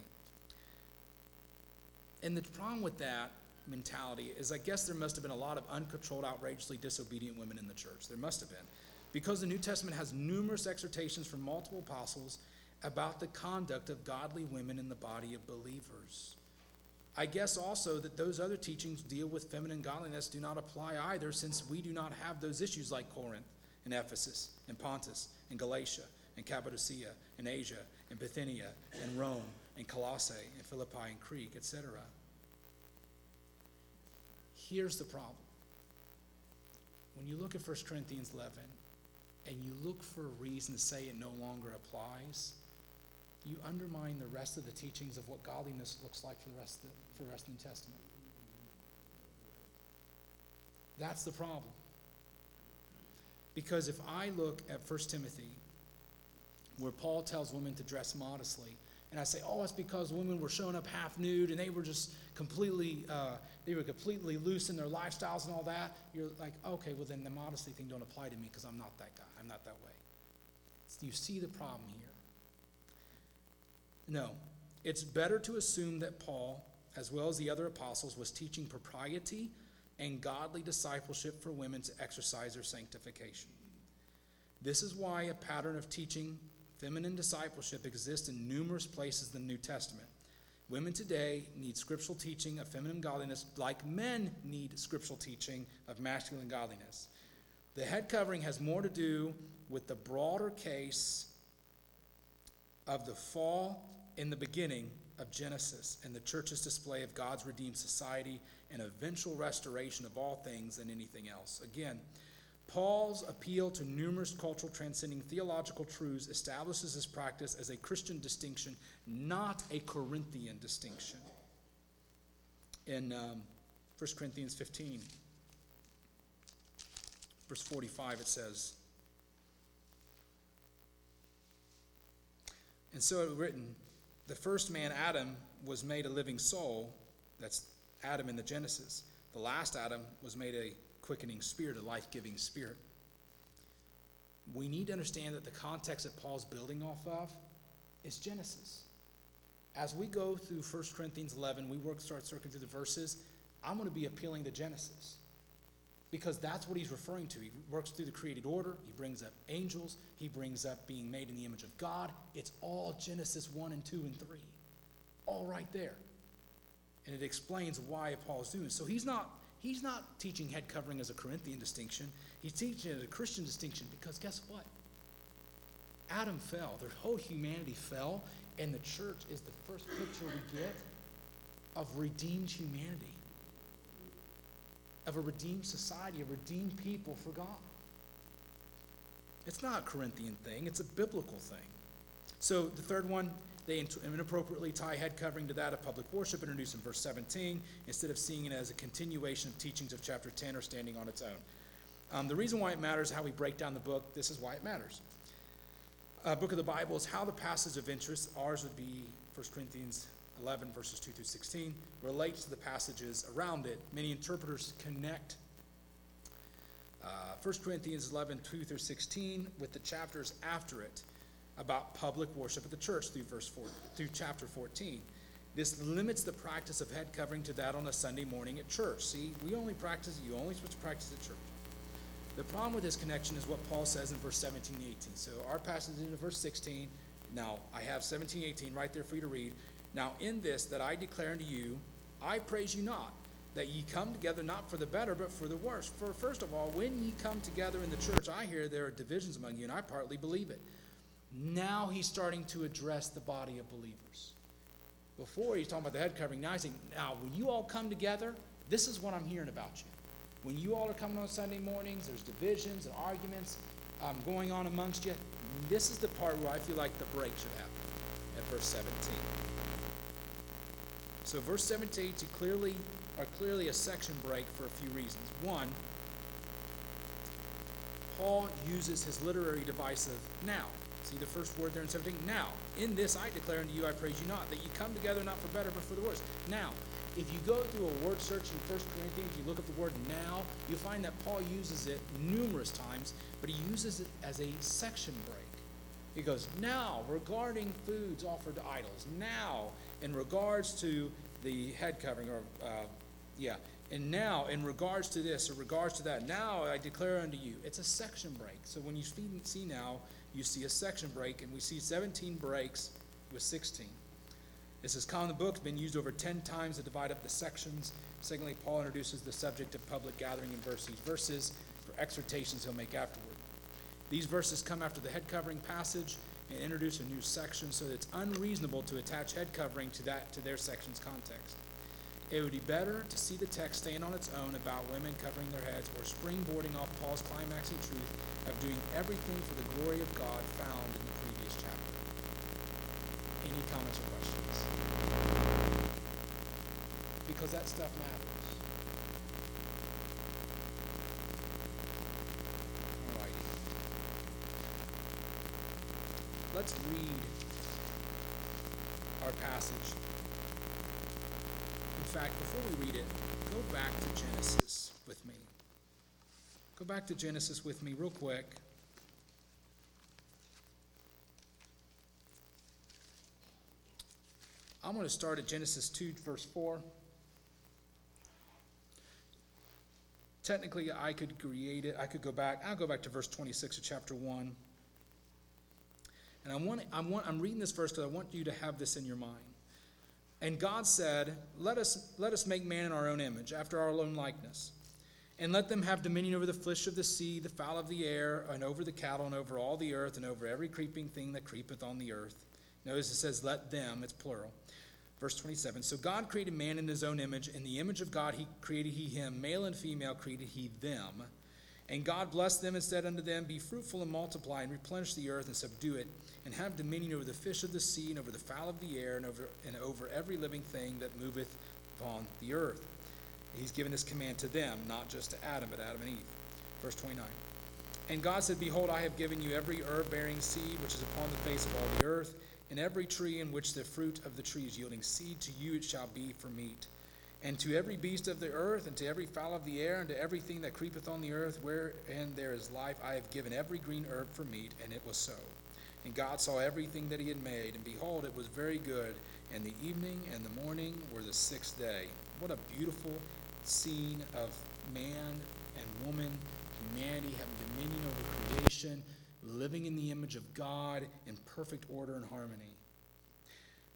And the problem with that mentality is I guess there must have been a lot of uncontrolled, outrageously disobedient women in the church. There must have been. Because the New Testament has numerous exhortations from multiple apostles about the conduct of godly women in the body of believers. I guess also that those other teachings deal with feminine godliness do not apply either, since we do not have those issues like Corinth and Ephesus and Pontus and Galatia and Cappadocia and Asia and Bithynia and Rome and Colossae and Philippi and Crete, etc. Here's the problem. When you look at 1 Corinthians 11 and you look for a reason to say it no longer applies, you undermine the rest of the teachings of what godliness looks like for the rest of the, for the rest of the New Testament. That's the problem. Because if I look at 1 Timothy, where Paul tells women to dress modestly, and I say, oh, it's because women were showing up half nude and they were just completely, uh, they were completely loose in their lifestyles and all that, you're like, okay, well then the modesty thing don't apply to me because I'm not that guy. I'm not that way. You see the problem here. No, it's better to assume that Paul, as well as the other apostles, was teaching propriety and godly discipleship for women to exercise their sanctification. This is why a pattern of teaching feminine discipleship exists in numerous places in the New Testament. Women today need scriptural teaching of feminine godliness like men need scriptural teaching of masculine godliness. The head covering has more to do with the broader case of the fall in the beginning of Genesis and the church's display of God's redeemed society and eventual restoration of all things than anything else. Again, Paul's appeal to numerous cultural transcending theological truths establishes this practice as a Christian distinction, not a Corinthian distinction. In um, 1 Corinthians 15, verse 45, it says, And so it written, the first man, Adam, was made a living soul. That's Adam in the Genesis. The last Adam was made a quickening spirit, a life giving spirit. We need to understand that the context that Paul's building off of is Genesis. As we go through 1 Corinthians 11, we work, start circling through the verses. I'm going to be appealing to Genesis because that's what he's referring to. He works through the created order, he brings up angels, he brings up being made in the image of God. It's all Genesis 1 and 2 and 3, all right there. And it explains why Paul's doing. So he's not he's not teaching head covering as a Corinthian distinction. He's teaching it as a Christian distinction because guess what? Adam fell. Their whole humanity fell, and the church is the first picture we get of redeemed humanity, of a redeemed society, a redeemed people for God. It's not a Corinthian thing, it's a biblical thing. So the third one, they inappropriately tie head covering to that of public worship, introduced in verse 17, instead of seeing it as a continuation of teachings of chapter 10 or standing on its own. Um, the reason why it matters, how we break down the book, this is why it matters. Uh, book of the Bible is how the passage of interest, ours would be 1 Corinthians 11, verses 2 through 16, relates to the passages around it. Many interpreters connect uh, 1 Corinthians 11, 2 through 16 with the chapters after it about public worship at the church through verse 4 through chapter 14. This limits the practice of head covering to that on a Sunday morning at church. See, we only practice you only supposed to practice at church. The problem with this connection is what Paul says in verse 17 18. So our passage is in verse 16. Now I have 17, 18 right there for you to read. Now in this that I declare unto you, I praise you not, that ye come together not for the better, but for the worse. For first of all, when ye come together in the church, I hear there are divisions among you, and I partly believe it. Now he's starting to address the body of believers. Before he's talking about the head covering, now he's saying, now when you all come together, this is what I'm hearing about you. When you all are coming on Sunday mornings, there's divisions and arguments um, going on amongst you. This is the part where I feel like the break should happen at verse 17. So verse 17 to clearly are clearly a section break for a few reasons. One, Paul uses his literary device of now See the first word there in 17? Now, in this I declare unto you, I praise you not, that you come together not for better, but for the worse. Now, if you go through a word search in 1 Corinthians, you look at the word now, you'll find that Paul uses it numerous times, but he uses it as a section break. He goes, now, regarding foods offered to idols, now, in regards to the head covering, or, uh, yeah, and now, in regards to this, or regards to that, now I declare unto you. It's a section break. So when you see now, you see a section break, and we see 17 breaks with 16. This is common the book, been used over 10 times to divide up the sections. Secondly, Paul introduces the subject of public gathering in verse, these verses for exhortations he'll make afterward. These verses come after the head covering passage and introduce a new section, so that it's unreasonable to attach head covering to that to their section's context. It would be better to see the text stand on its own about women covering their heads or springboarding off Paul's climaxing truth of doing everything for the glory of God found in the previous chapter. Any comments or questions? Because that stuff matters. All right. Let's read our passage in fact, before we read it, go back to Genesis with me. Go back to Genesis with me, real quick. I'm going to start at Genesis 2, verse 4. Technically, I could create it. I could go back. I'll go back to verse 26 of chapter 1. And I want, I want, I'm reading this verse because I want you to have this in your mind. And God said, let us, let us make man in our own image, after our own likeness. And let them have dominion over the fish of the sea, the fowl of the air, and over the cattle, and over all the earth, and over every creeping thing that creepeth on the earth. Notice it says, let them, it's plural. Verse 27 So God created man in his own image. In the image of God, he created he him. Male and female created he them. And God blessed them and said unto them, Be fruitful and multiply, and replenish the earth and subdue it, and have dominion over the fish of the sea, and over the fowl of the air, and over, and over every living thing that moveth upon the earth. He's given this command to them, not just to Adam, but Adam and Eve. Verse 29. And God said, Behold, I have given you every herb bearing seed which is upon the face of all the earth, and every tree in which the fruit of the tree is yielding seed, to you it shall be for meat. And to every beast of the earth, and to every fowl of the air, and to everything that creepeth on the earth, wherein there is life, I have given every green herb for meat, and it was so. And God saw everything that he had made, and behold, it was very good. And the evening and the morning were the sixth day. What a beautiful scene of man and woman, humanity having dominion over creation, living in the image of God in perfect order and harmony.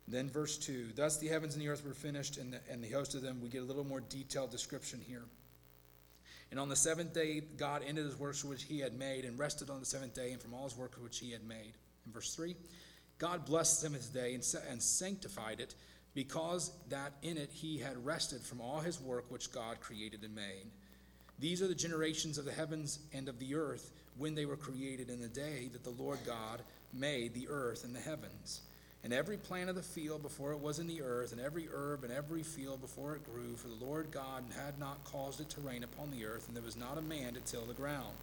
Then verse 2 Thus the heavens and the earth were finished, and the, and the host of them. We get a little more detailed description here. And on the seventh day, God ended his works which he had made, and rested on the seventh day, and from all his work which he had made. In verse 3 God blessed the seventh day and, and sanctified it, because that in it he had rested from all his work which God created and made. These are the generations of the heavens and of the earth when they were created in the day that the Lord God made the earth and the heavens and every plant of the field before it was in the earth, and every herb and every field before it grew, for the Lord God had not caused it to rain upon the earth, and there was not a man to till the ground.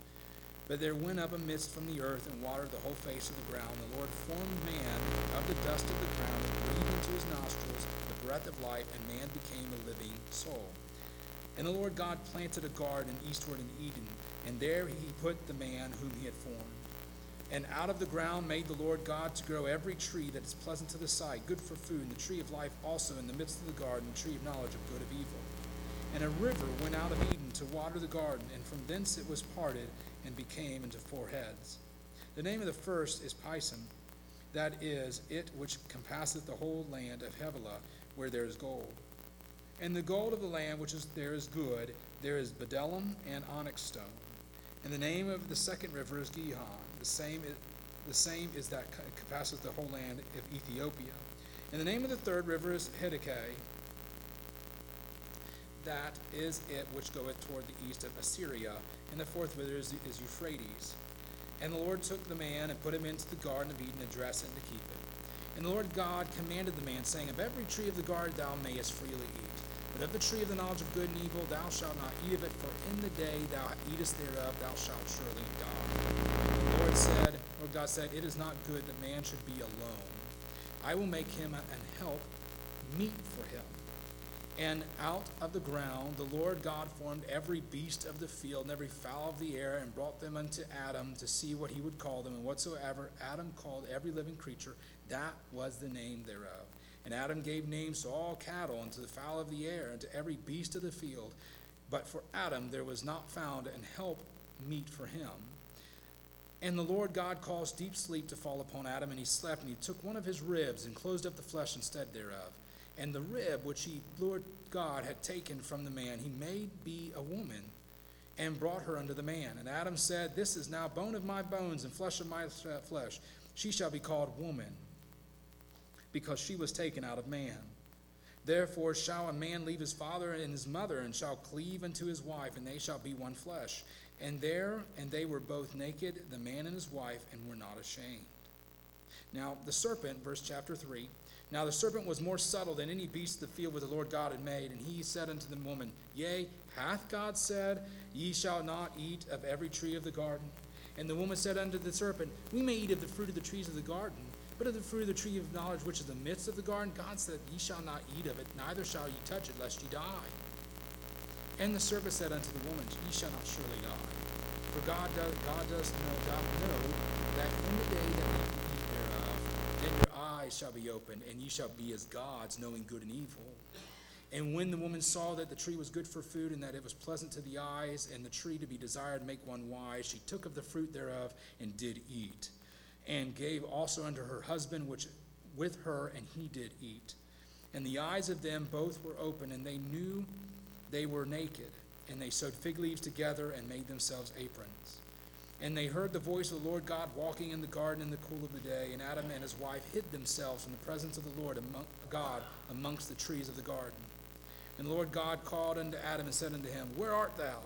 But there went up a mist from the earth and watered the whole face of the ground. The Lord formed man of the dust of the ground and breathed into his nostrils the breath of life, and man became a living soul. And the Lord God planted a garden eastward in Eden, and there he put the man whom he had formed. And out of the ground made the Lord God to grow every tree that is pleasant to the sight, good for food, and the tree of life also in the midst of the garden, the tree of knowledge of good and evil. And a river went out of Eden to water the garden, and from thence it was parted and became into four heads. The name of the first is Pison, that is, it which compasseth the whole land of Havilah, where there is gold. And the gold of the land which is there is good, there is bdellium and onyx stone. And the name of the second river is Gihon same, the same is that passes the whole land of Ethiopia. And the name of the third river is Hiddekel. That is it which goeth toward the east of Assyria. And the fourth river is, is Euphrates. And the Lord took the man and put him into the garden of Eden to dress and to keep it. And the Lord God commanded the man, saying, Of every tree of the garden thou mayest freely eat. But of the tree of the knowledge of good and evil thou shalt not eat of it, for in the day thou eatest thereof thou shalt surely die. The Lord said, Lord God said, It is not good that man should be alone. I will make him an help meet for him. And out of the ground the Lord God formed every beast of the field and every fowl of the air, and brought them unto Adam to see what he would call them. And whatsoever Adam called every living creature, that was the name thereof. And Adam gave names to all cattle, and to the fowl of the air, and to every beast of the field. But for Adam there was not found an help meet for him. And the Lord God caused deep sleep to fall upon Adam, and he slept, and he took one of his ribs and closed up the flesh instead thereof. And the rib which he, Lord God, had taken from the man, he made be a woman, and brought her unto the man. And Adam said, This is now bone of my bones and flesh of my uh, flesh. She shall be called woman, because she was taken out of man. Therefore shall a man leave his father and his mother, and shall cleave unto his wife, and they shall be one flesh. And there, and they were both naked, the man and his wife, and were not ashamed. Now, the serpent, verse chapter 3. Now the serpent was more subtle than any beast of the field which the Lord God had made. And he said unto the woman, Yea, hath God said, Ye shall not eat of every tree of the garden? And the woman said unto the serpent, We may eat of the fruit of the trees of the garden, but of the fruit of the tree of knowledge which is in the midst of the garden, God said, Ye shall not eat of it, neither shall ye touch it, lest ye die. And the serpent said unto the woman, Ye shall not surely die. For God does, God does know, doth know that in the day that ye eat thereof, then your eyes shall be opened, and ye shall be as gods, knowing good and evil. And when the woman saw that the tree was good for food, and that it was pleasant to the eyes, and the tree to be desired to make one wise, she took of the fruit thereof and did eat, and gave also unto her husband which with her, and he did eat. And the eyes of them both were open, and they knew they were naked. And they sewed fig leaves together and made themselves aprons. And they heard the voice of the Lord God walking in the garden in the cool of the day. And Adam and his wife hid themselves from the presence of the Lord among, God amongst the trees of the garden. And the Lord God called unto Adam and said unto him, Where art thou?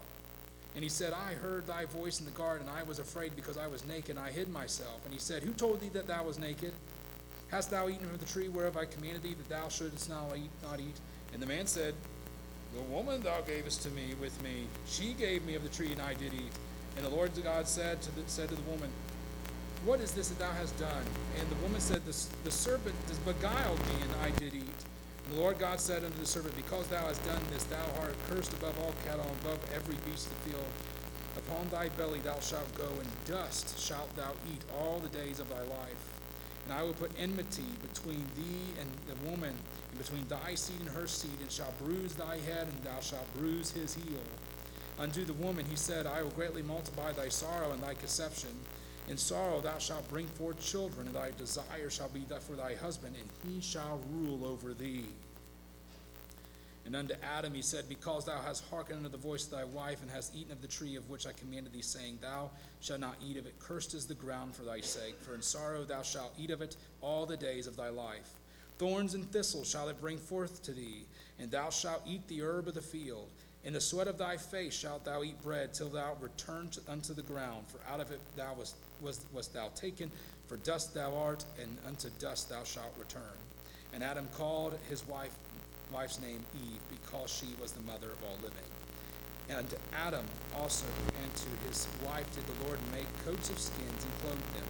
And he said, I heard thy voice in the garden. I was afraid because I was naked, and I hid myself. And he said, Who told thee that thou was naked? Hast thou eaten of the tree whereof I commanded thee that thou shouldest not eat? Not eat? And the man said, The woman thou gavest to me with me, she gave me of the tree, and I did eat. And the Lord God said to the, said to the woman, What is this that thou hast done? And the woman said, The, the serpent beguiled me, and I did eat. The Lord God said unto the serpent, Because thou hast done this, thou art cursed above all cattle, and above every beast of the field. Upon thy belly thou shalt go, and dust shalt thou eat all the days of thy life. And I will put enmity between thee and the woman, and between thy seed and her seed, and shall bruise thy head, and thou shalt bruise his heel. Unto the woman he said, I will greatly multiply thy sorrow and thy conception. In sorrow thou shalt bring forth children, and thy desire shall be for thy husband, and he shall rule over thee. And unto Adam he said, Because thou hast hearkened unto the voice of thy wife, and hast eaten of the tree of which I commanded thee, saying, Thou shalt not eat of it, cursed is the ground for thy sake, for in sorrow thou shalt eat of it all the days of thy life. Thorns and thistles shall it bring forth to thee, and thou shalt eat the herb of the field. In the sweat of thy face shalt thou eat bread, till thou return to, unto the ground, for out of it thou wast, was, wast thou taken, for dust thou art, and unto dust thou shalt return. And Adam called his wife wife's name Eve, because she was the mother of all living. And to Adam also and to his wife did the Lord make coats of skins and clothed them.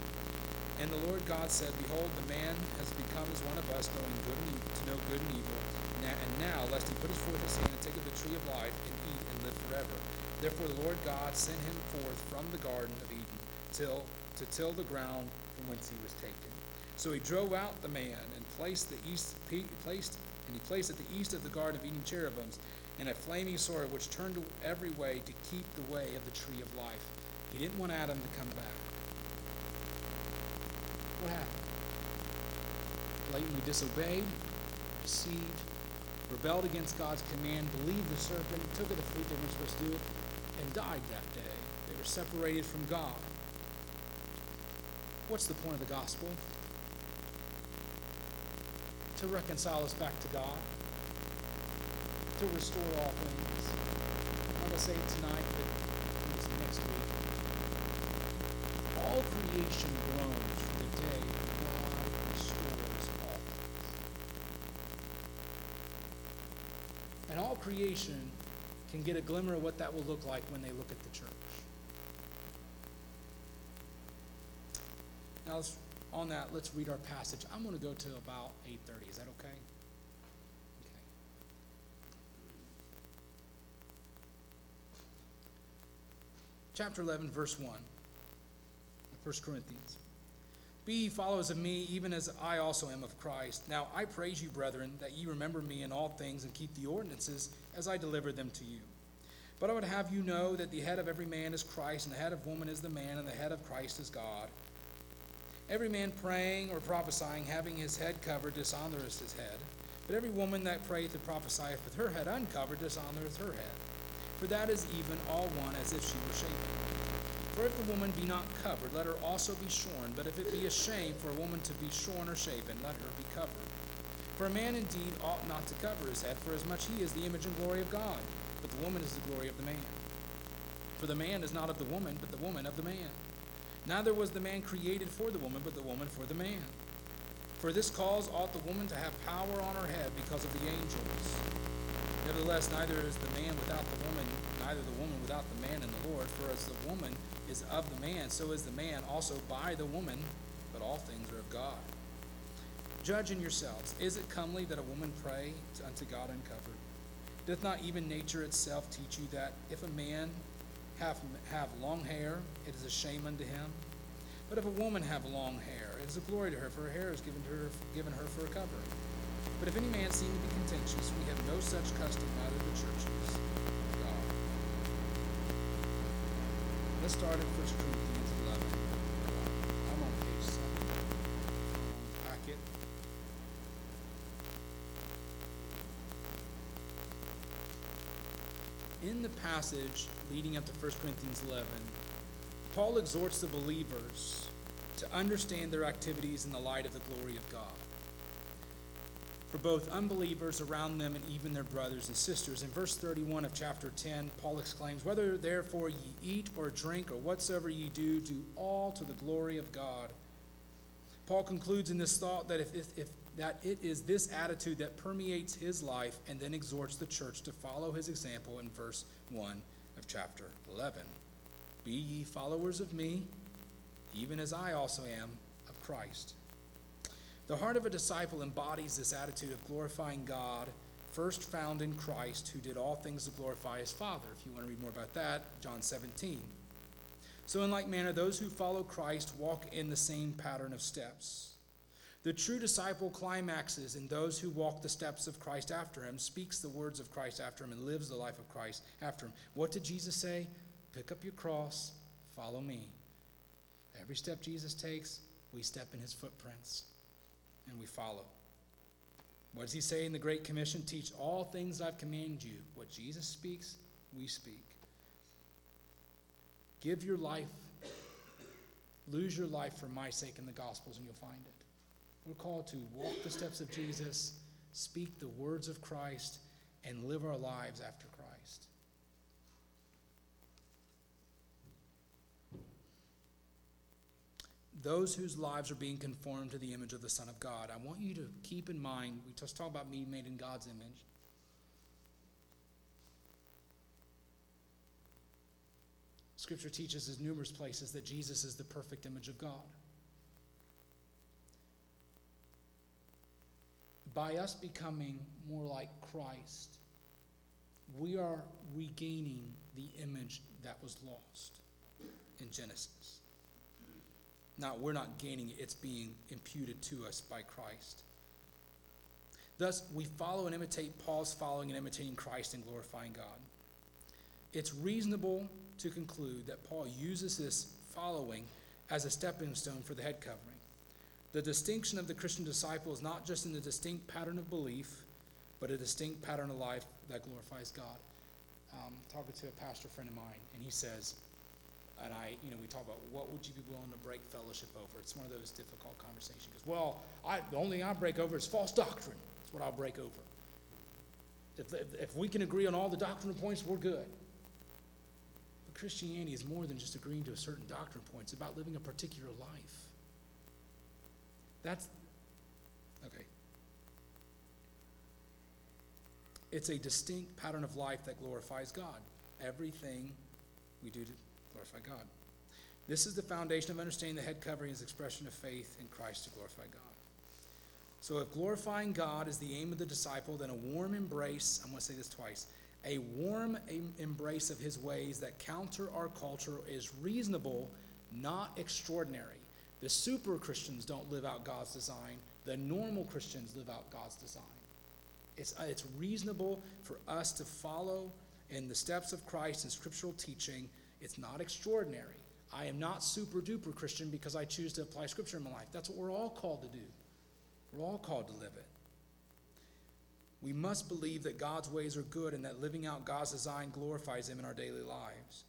And the Lord God said, Behold, the man has become as one of us, knowing good and evil, to know good and evil. Now, and now, lest he put his forth his hand and take the tree of life and eat and live forever. Therefore the Lord God sent him forth from the garden of Eden till to till the ground from whence he was taken. So he drove out the man and placed the east placed and he placed at the east of the garden of Eden cherubims and a flaming sword which turned every way to keep the way of the tree of life. He didn't want Adam to come back. What happened? Blatantly disobeyed, deceived, rebelled against God's command, believed the serpent, took of the fruit they weren't supposed to do, and died that day. They were separated from God. What's the point of the gospel? To reconcile us back to God, to restore all things. I'm going to say it tonight, but it's next week. All creation groans for the day creation can get a glimmer of what that will look like when they look at the church. Now, on that, let's read our passage. I'm going to go to about 8:30. Is that okay? Okay. Chapter 11, verse 1. 1 Corinthians. Be ye followers of me, even as I also am of Christ. Now I praise you, brethren, that ye remember me in all things and keep the ordinances as I delivered them to you. But I would have you know that the head of every man is Christ, and the head of woman is the man, and the head of Christ is God. Every man praying or prophesying, having his head covered, dishonoreth his head. But every woman that prayeth and prophesieth with her head uncovered, dishonoreth her head. For that is even all one as if she were shaven. For if a woman be not covered, let her also be shorn. But if it be a shame for a woman to be shorn or shaven, let her be covered. For a man indeed ought not to cover his head, for as much he is the image and glory of God, but the woman is the glory of the man. For the man is not of the woman, but the woman of the man. Neither was the man created for the woman, but the woman for the man. For this cause ought the woman to have power on her head because of the angels. Nevertheless, neither is the man without the woman, neither the woman without the man in the Lord. For as the woman is of the man, so is the man also by the woman, but all things are of God. Judge in yourselves, is it comely that a woman pray unto God uncovered? Doth not even nature itself teach you that if a man have, have long hair, it is a shame unto him? But if a woman have long hair, it is a glory to her, for her hair is given to her, given her for a covering. But if any man seem to be contentious, we have no such custom, neither the churches of God. Let's start at 1 Corinthians 11. I'm on page 7. Packet. In the passage leading up to 1 Corinthians 11, Paul exhorts the believers to understand their activities in the light of the glory of God. For both unbelievers around them and even their brothers and sisters. In verse 31 of chapter 10, Paul exclaims, Whether therefore ye eat or drink or whatsoever ye do, do all to the glory of God. Paul concludes in this thought that if, if, if that it is this attitude that permeates his life and then exhorts the church to follow his example in verse 1 of chapter 11. Be ye followers of me, even as I also am of Christ. The heart of a disciple embodies this attitude of glorifying God, first found in Christ, who did all things to glorify his Father. If you want to read more about that, John 17. So, in like manner, those who follow Christ walk in the same pattern of steps. The true disciple climaxes in those who walk the steps of Christ after him, speaks the words of Christ after him, and lives the life of Christ after him. What did Jesus say? Pick up your cross, follow me. Every step Jesus takes, we step in his footprints and we follow. What does he say in the Great Commission? Teach all things I've commanded you. What Jesus speaks, we speak. Give your life, lose your life for my sake in the Gospels, and you'll find it. We're called to walk the steps of Jesus, speak the words of Christ, and live our lives after Christ. Those whose lives are being conformed to the image of the Son of God. I want you to keep in mind, we just talked about me made in God's image. Scripture teaches in numerous places that Jesus is the perfect image of God. By us becoming more like Christ, we are regaining the image that was lost in Genesis. Now, we're not gaining it, it's being imputed to us by Christ. Thus, we follow and imitate Paul's following and imitating Christ and glorifying God. It's reasonable to conclude that Paul uses this following as a stepping stone for the head covering. The distinction of the Christian disciple is not just in the distinct pattern of belief, but a distinct pattern of life that glorifies God. Um, talking to a pastor friend of mine, and he says, and I, you know, we talk about what would you be willing to break fellowship over? It's one of those difficult conversations. Because, well, I, the only thing I break over is false doctrine. That's what I'll break over. If, if, we can agree on all the doctrinal points, we're good. But Christianity is more than just agreeing to a certain doctrine point. It's about living a particular life. That's, okay. It's a distinct pattern of life that glorifies God. Everything we do to glorify God. This is the foundation of understanding the head covering is expression of faith in Christ to glorify God. So if glorifying God is the aim of the disciple, then a warm embrace, I'm going to say this twice, a warm embrace of his ways that counter our culture is reasonable, not extraordinary. The super Christians don't live out God's design. The normal Christians live out God's design. It's, uh, it's reasonable for us to follow in the steps of Christ and scriptural teaching. It's not extraordinary. I am not super duper Christian because I choose to apply scripture in my life. That's what we're all called to do. We're all called to live it. We must believe that God's ways are good and that living out God's design glorifies Him in our daily lives.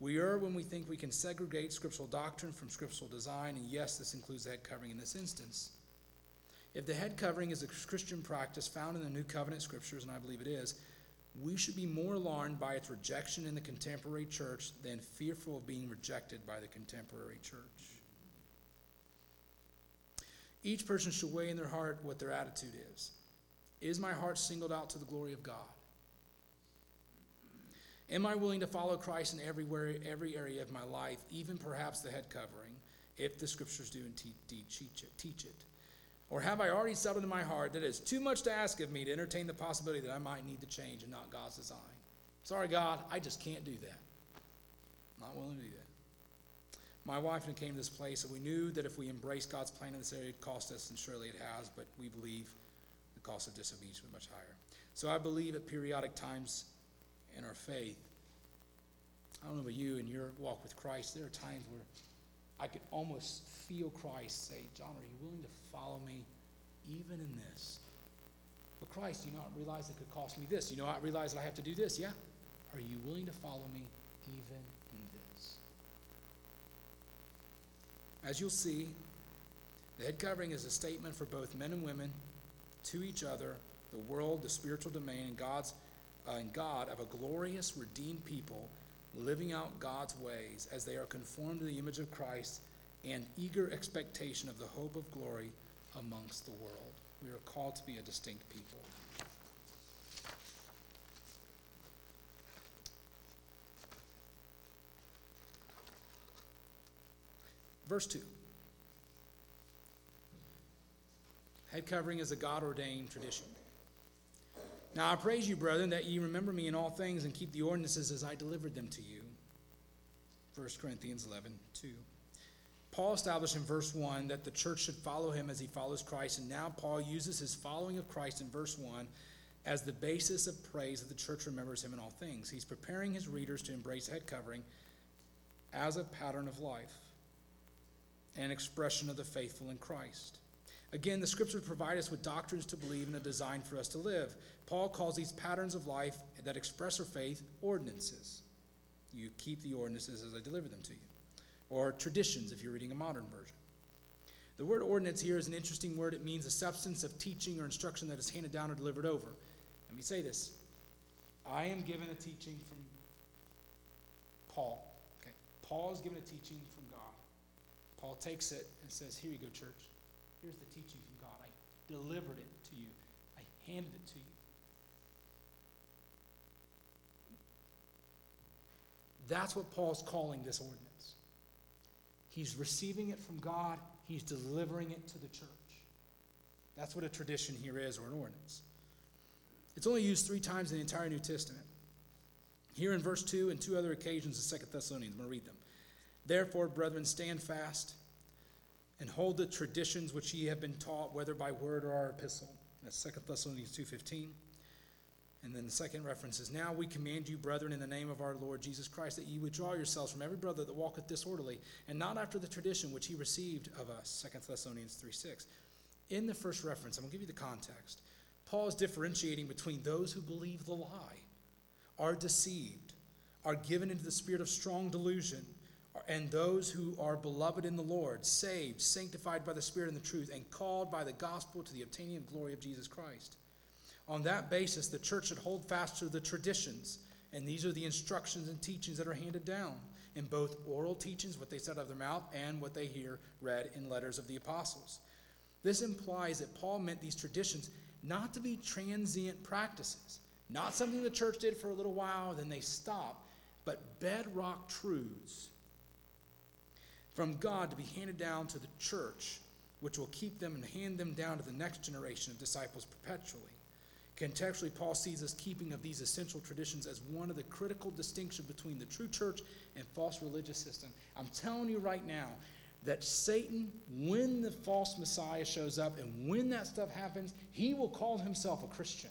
We err when we think we can segregate scriptural doctrine from scriptural design, and yes, this includes head covering in this instance. If the head covering is a Christian practice found in the New Covenant scriptures, and I believe it is, we should be more alarmed by its rejection in the contemporary church than fearful of being rejected by the contemporary church. Each person should weigh in their heart what their attitude is. Is my heart singled out to the glory of God? Am I willing to follow Christ in everywhere, every area of my life, even perhaps the head covering, if the scriptures do indeed teach it? Or have I already settled in my heart that it's too much to ask of me to entertain the possibility that I might need to change and not God's design? Sorry, God, I just can't do that. I'm not willing to do that. My wife and I came to this place, and we knew that if we embraced God's plan in this area, it'd cost us, and surely it has, but we believe the cost of disobedience was much higher. So I believe at periodic times in our faith, I don't know about you in your walk with Christ, there are times where I could almost feel Christ say, John, are you willing to follow me even in this? But Christ, you not realize it could cost me this? You know, I realize that I have to do this. Yeah. Are you willing to follow me even in this? As you'll see, the head covering is a statement for both men and women to each other, the world, the spiritual domain, and God's uh, and God of a glorious, redeemed people living out God's ways as they are conformed to the image of Christ and eager expectation of the hope of glory amongst the world. We are called to be a distinct people. Verse 2. Head covering is a God ordained tradition. Now I praise you, brethren, that ye remember me in all things and keep the ordinances as I delivered them to you. 1 Corinthians 11, 2. Paul established in verse 1 that the church should follow him as he follows Christ, and now Paul uses his following of Christ in verse 1 as the basis of praise that the church remembers him in all things. He's preparing his readers to embrace head covering as a pattern of life, an expression of the faithful in Christ. Again, the scriptures provide us with doctrines to believe and a design for us to live. Paul calls these patterns of life that express our faith ordinances. You keep the ordinances as I deliver them to you. Or traditions, if you're reading a modern version. The word ordinance here is an interesting word. It means a substance of teaching or instruction that is handed down or delivered over. Let me say this I am given a teaching from Paul. Okay? Paul is given a teaching from God. Paul takes it and says, Here you go, church. Here's the teaching from God. I delivered it to you, I handed it to you. That's what Paul's calling this ordinance. He's receiving it from God, he's delivering it to the church. That's what a tradition here is, or an ordinance. It's only used three times in the entire New Testament. Here in verse 2 and two other occasions in 2 Thessalonians. I'm going to read them. Therefore, brethren, stand fast and hold the traditions which ye have been taught, whether by word or our epistle. That's 2 Thessalonians 2.15. And then the second reference is, Now we command you, brethren, in the name of our Lord Jesus Christ, that ye withdraw yourselves from every brother that walketh disorderly, and not after the tradition which he received of us. 2 Thessalonians 3.6. In the first reference, I'm going to give you the context. Paul is differentiating between those who believe the lie, are deceived, are given into the spirit of strong delusion, and those who are beloved in the Lord, saved, sanctified by the Spirit and the truth, and called by the gospel to the obtaining of glory of Jesus Christ. On that basis, the church should hold fast to the traditions, and these are the instructions and teachings that are handed down in both oral teachings, what they said out of their mouth, and what they hear read in letters of the apostles. This implies that Paul meant these traditions not to be transient practices, not something the church did for a little while, then they stop, but bedrock truths from God to be handed down to the church, which will keep them and hand them down to the next generation of disciples perpetually. Contextually, Paul sees this keeping of these essential traditions as one of the critical distinctions between the true church and false religious system. I'm telling you right now that Satan, when the false Messiah shows up and when that stuff happens, he will call himself a Christian.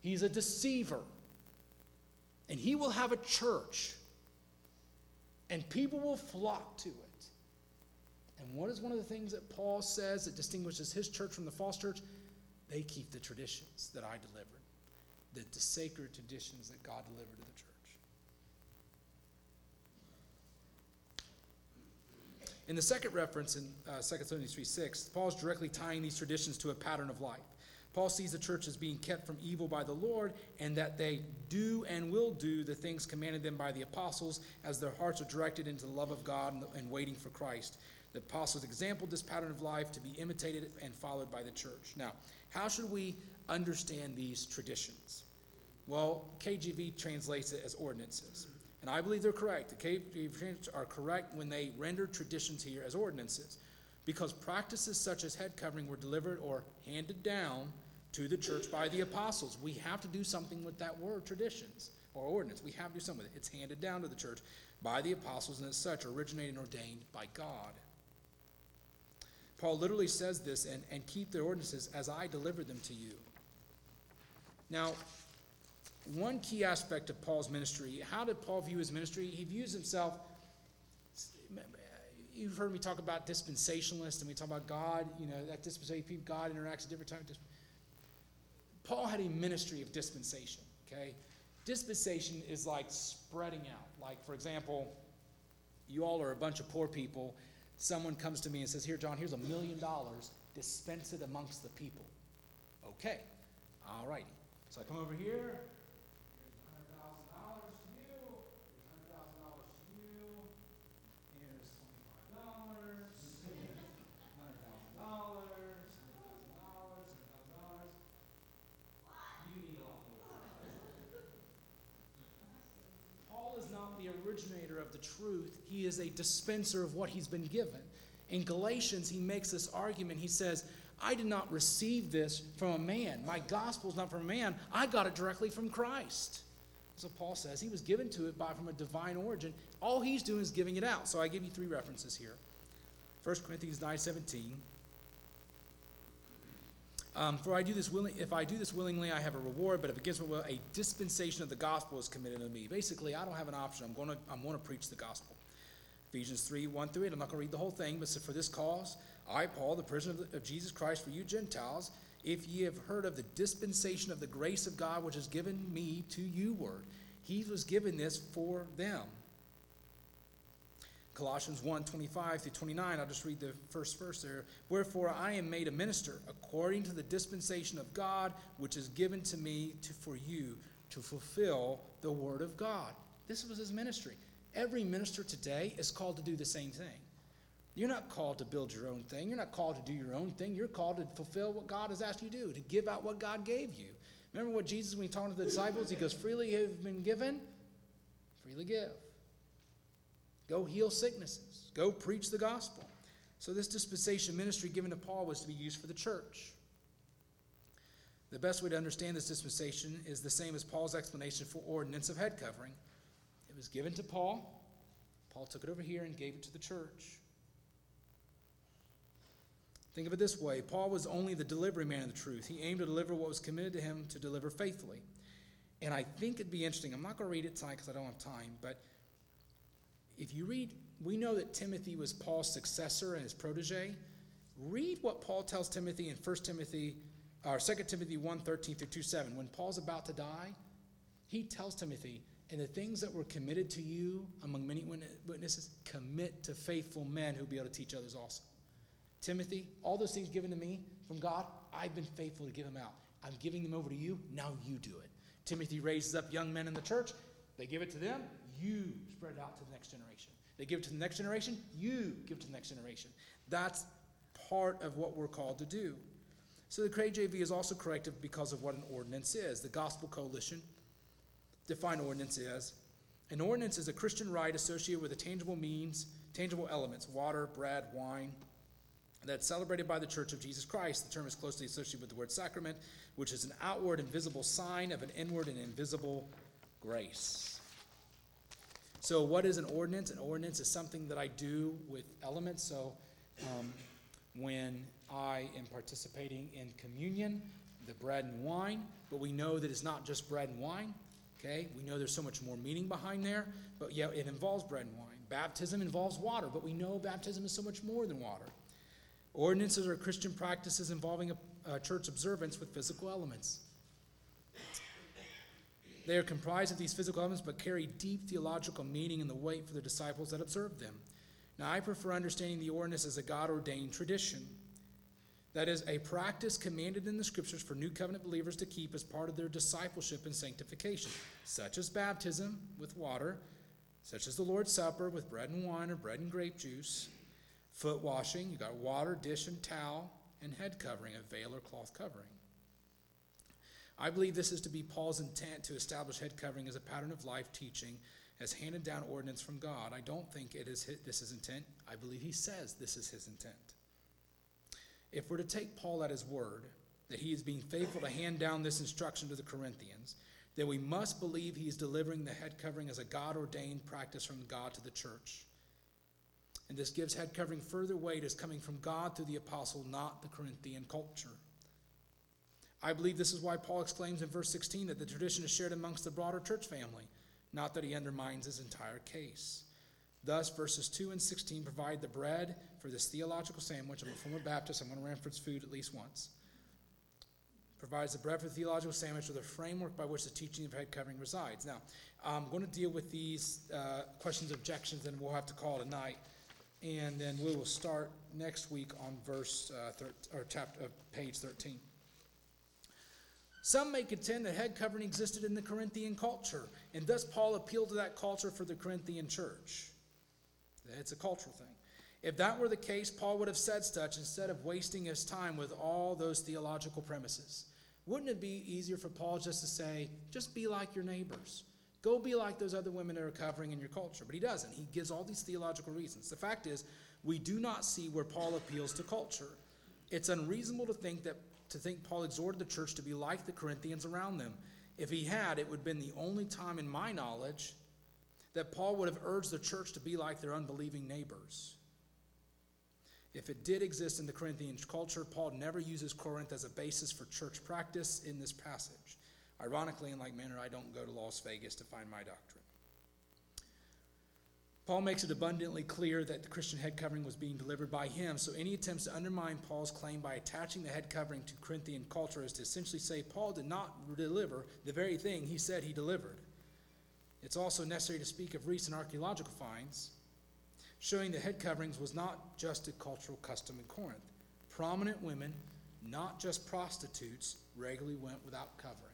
He's a deceiver. And he will have a church. And people will flock to it. And what is one of the things that Paul says that distinguishes his church from the false church? They keep the traditions that I delivered, the, the sacred traditions that God delivered to the church. In the second reference in uh, 2 Thessalonians 3 6, Paul's directly tying these traditions to a pattern of life. Paul sees the church as being kept from evil by the Lord and that they do and will do the things commanded them by the apostles as their hearts are directed into the love of God and, and waiting for Christ. The apostles exampled this pattern of life to be imitated and followed by the church. Now, how should we understand these traditions? Well, KJV translates it as ordinances. And I believe they're correct. The KJV are correct when they render traditions here as ordinances. Because practices such as head covering were delivered or handed down to the church by the apostles. We have to do something with that word, traditions or ordinance. We have to do something with it. It's handed down to the church by the apostles and as such originated and ordained by God. Paul literally says this, and, and keep their ordinances as I delivered them to you. Now, one key aspect of Paul's ministry, how did Paul view his ministry? He views himself, you've heard me talk about dispensationalists, and we talk about God, you know, that dispensation, God interacts at different times. Paul had a ministry of dispensation, okay? Dispensation is like spreading out. Like, for example, you all are a bunch of poor people, someone comes to me and says, Here, John, here's a million dollars, dispense it amongst the people. Okay, all righty. So I come over here, originator of the truth, he is a dispenser of what he's been given. In Galatians, he makes this argument. He says, I did not receive this from a man. My gospel is not from a man. I got it directly from Christ. So Paul says he was given to it by from a divine origin. All he's doing is giving it out. So I give you three references here. 1 Corinthians 9 17. Um, for I do this willing, if I do this willingly, I have a reward. But if against my will, a dispensation of the gospel is committed to me. Basically, I don't have an option. I'm going to I'm going to preach the gospel. Ephesians 3 1 through 8. I'm not going to read the whole thing, but for this cause, I, Paul, the prisoner of, the, of Jesus Christ for you Gentiles, if ye have heard of the dispensation of the grace of God which is given me to you, word, he was given this for them Colossians 1 25 through 29. I'll just read the first verse there. Wherefore I am made a minister according to the dispensation of God, which is given to me to, for you to fulfill the word of God. This was his ministry. Every minister today is called to do the same thing. You're not called to build your own thing. You're not called to do your own thing. You're called to fulfill what God has asked you to do, to give out what God gave you. Remember what Jesus, when he talked to the disciples, he goes, Freely have been given, freely give. Go heal sicknesses. Go preach the gospel. So, this dispensation ministry given to Paul was to be used for the church. The best way to understand this dispensation is the same as Paul's explanation for ordinance of head covering. It was given to Paul. Paul took it over here and gave it to the church. Think of it this way Paul was only the delivery man of the truth. He aimed to deliver what was committed to him to deliver faithfully. And I think it'd be interesting. I'm not going to read it tonight because I don't have time, but if you read, we know that Timothy was Paul's successor and his protege. Read what Paul tells Timothy in 1 Timothy, or 2 Timothy 1 13 through 2 7. When Paul's about to die, he tells Timothy, and the things that were committed to you among many witnesses, commit to faithful men who'll be able to teach others also. Timothy, all those things given to me from God, I've been faithful to give them out. I'm giving them over to you. Now you do it. Timothy raises up young men in the church. They give it to them. You spread it out to the next generation. They give it to the next generation, you give it to the next generation. That's part of what we're called to do. So the KJV is also corrective because of what an ordinance is. The Gospel Coalition defined ordinance as an ordinance is a Christian rite associated with a tangible means tangible elements water, bread, wine that's celebrated by the Church of Jesus Christ. The term is closely associated with the word sacrament, which is an outward and visible sign of an inward and invisible grace. So, what is an ordinance? An ordinance is something that I do with elements. So, um, when I am participating in communion, the bread and wine, but we know that it's not just bread and wine. Okay, we know there's so much more meaning behind there, but yeah, it involves bread and wine. Baptism involves water, but we know baptism is so much more than water. Ordinances are Christian practices involving a, a church observance with physical elements. They are comprised of these physical elements but carry deep theological meaning in the weight for the disciples that observe them. Now, I prefer understanding the ordinance as a God ordained tradition. That is, a practice commanded in the scriptures for new covenant believers to keep as part of their discipleship and sanctification, such as baptism with water, such as the Lord's Supper with bread and wine or bread and grape juice, foot washing, you got water, dish, and towel, and head covering, a veil or cloth covering. I believe this is to be Paul's intent to establish head covering as a pattern of life teaching as handed down ordinance from God. I don't think it is his, this is intent. I believe he says this is his intent. If we're to take Paul at his word, that he is being faithful to hand down this instruction to the Corinthians, then we must believe he is delivering the head covering as a God ordained practice from God to the church. And this gives head covering further weight as coming from God through the apostle, not the Corinthian culture. I believe this is why Paul exclaims in verse 16 that the tradition is shared amongst the broader church family, not that he undermines his entire case. Thus, verses 2 and 16 provide the bread for this theological sandwich. I'm a former Baptist, I'm going to reference food at least once. Provides the bread for the theological sandwich or the framework by which the teaching of head covering resides. Now, I'm going to deal with these uh, questions, objections, and we'll have to call tonight. And then we will start next week on verse uh, thir- or chapter, uh, page 13. Some may contend that head covering existed in the Corinthian culture, and thus Paul appealed to that culture for the Corinthian church. It's a cultural thing. If that were the case, Paul would have said such instead of wasting his time with all those theological premises. Wouldn't it be easier for Paul just to say, just be like your neighbors? Go be like those other women that are covering in your culture. But he doesn't. He gives all these theological reasons. The fact is, we do not see where Paul appeals to culture. It's unreasonable to think that to think Paul exhorted the church to be like the Corinthians around them. If he had, it would have been the only time in my knowledge that Paul would have urged the church to be like their unbelieving neighbors. If it did exist in the Corinthian culture, Paul never uses Corinth as a basis for church practice in this passage. Ironically, in like manner, I don't go to Las Vegas to find my doctrine. Paul makes it abundantly clear that the Christian head covering was being delivered by him, so any attempts to undermine Paul's claim by attaching the head covering to Corinthian culture is to essentially say Paul did not deliver the very thing he said he delivered. It's also necessary to speak of recent archaeological finds showing the head coverings was not just a cultural custom in Corinth. Prominent women, not just prostitutes, regularly went without covering.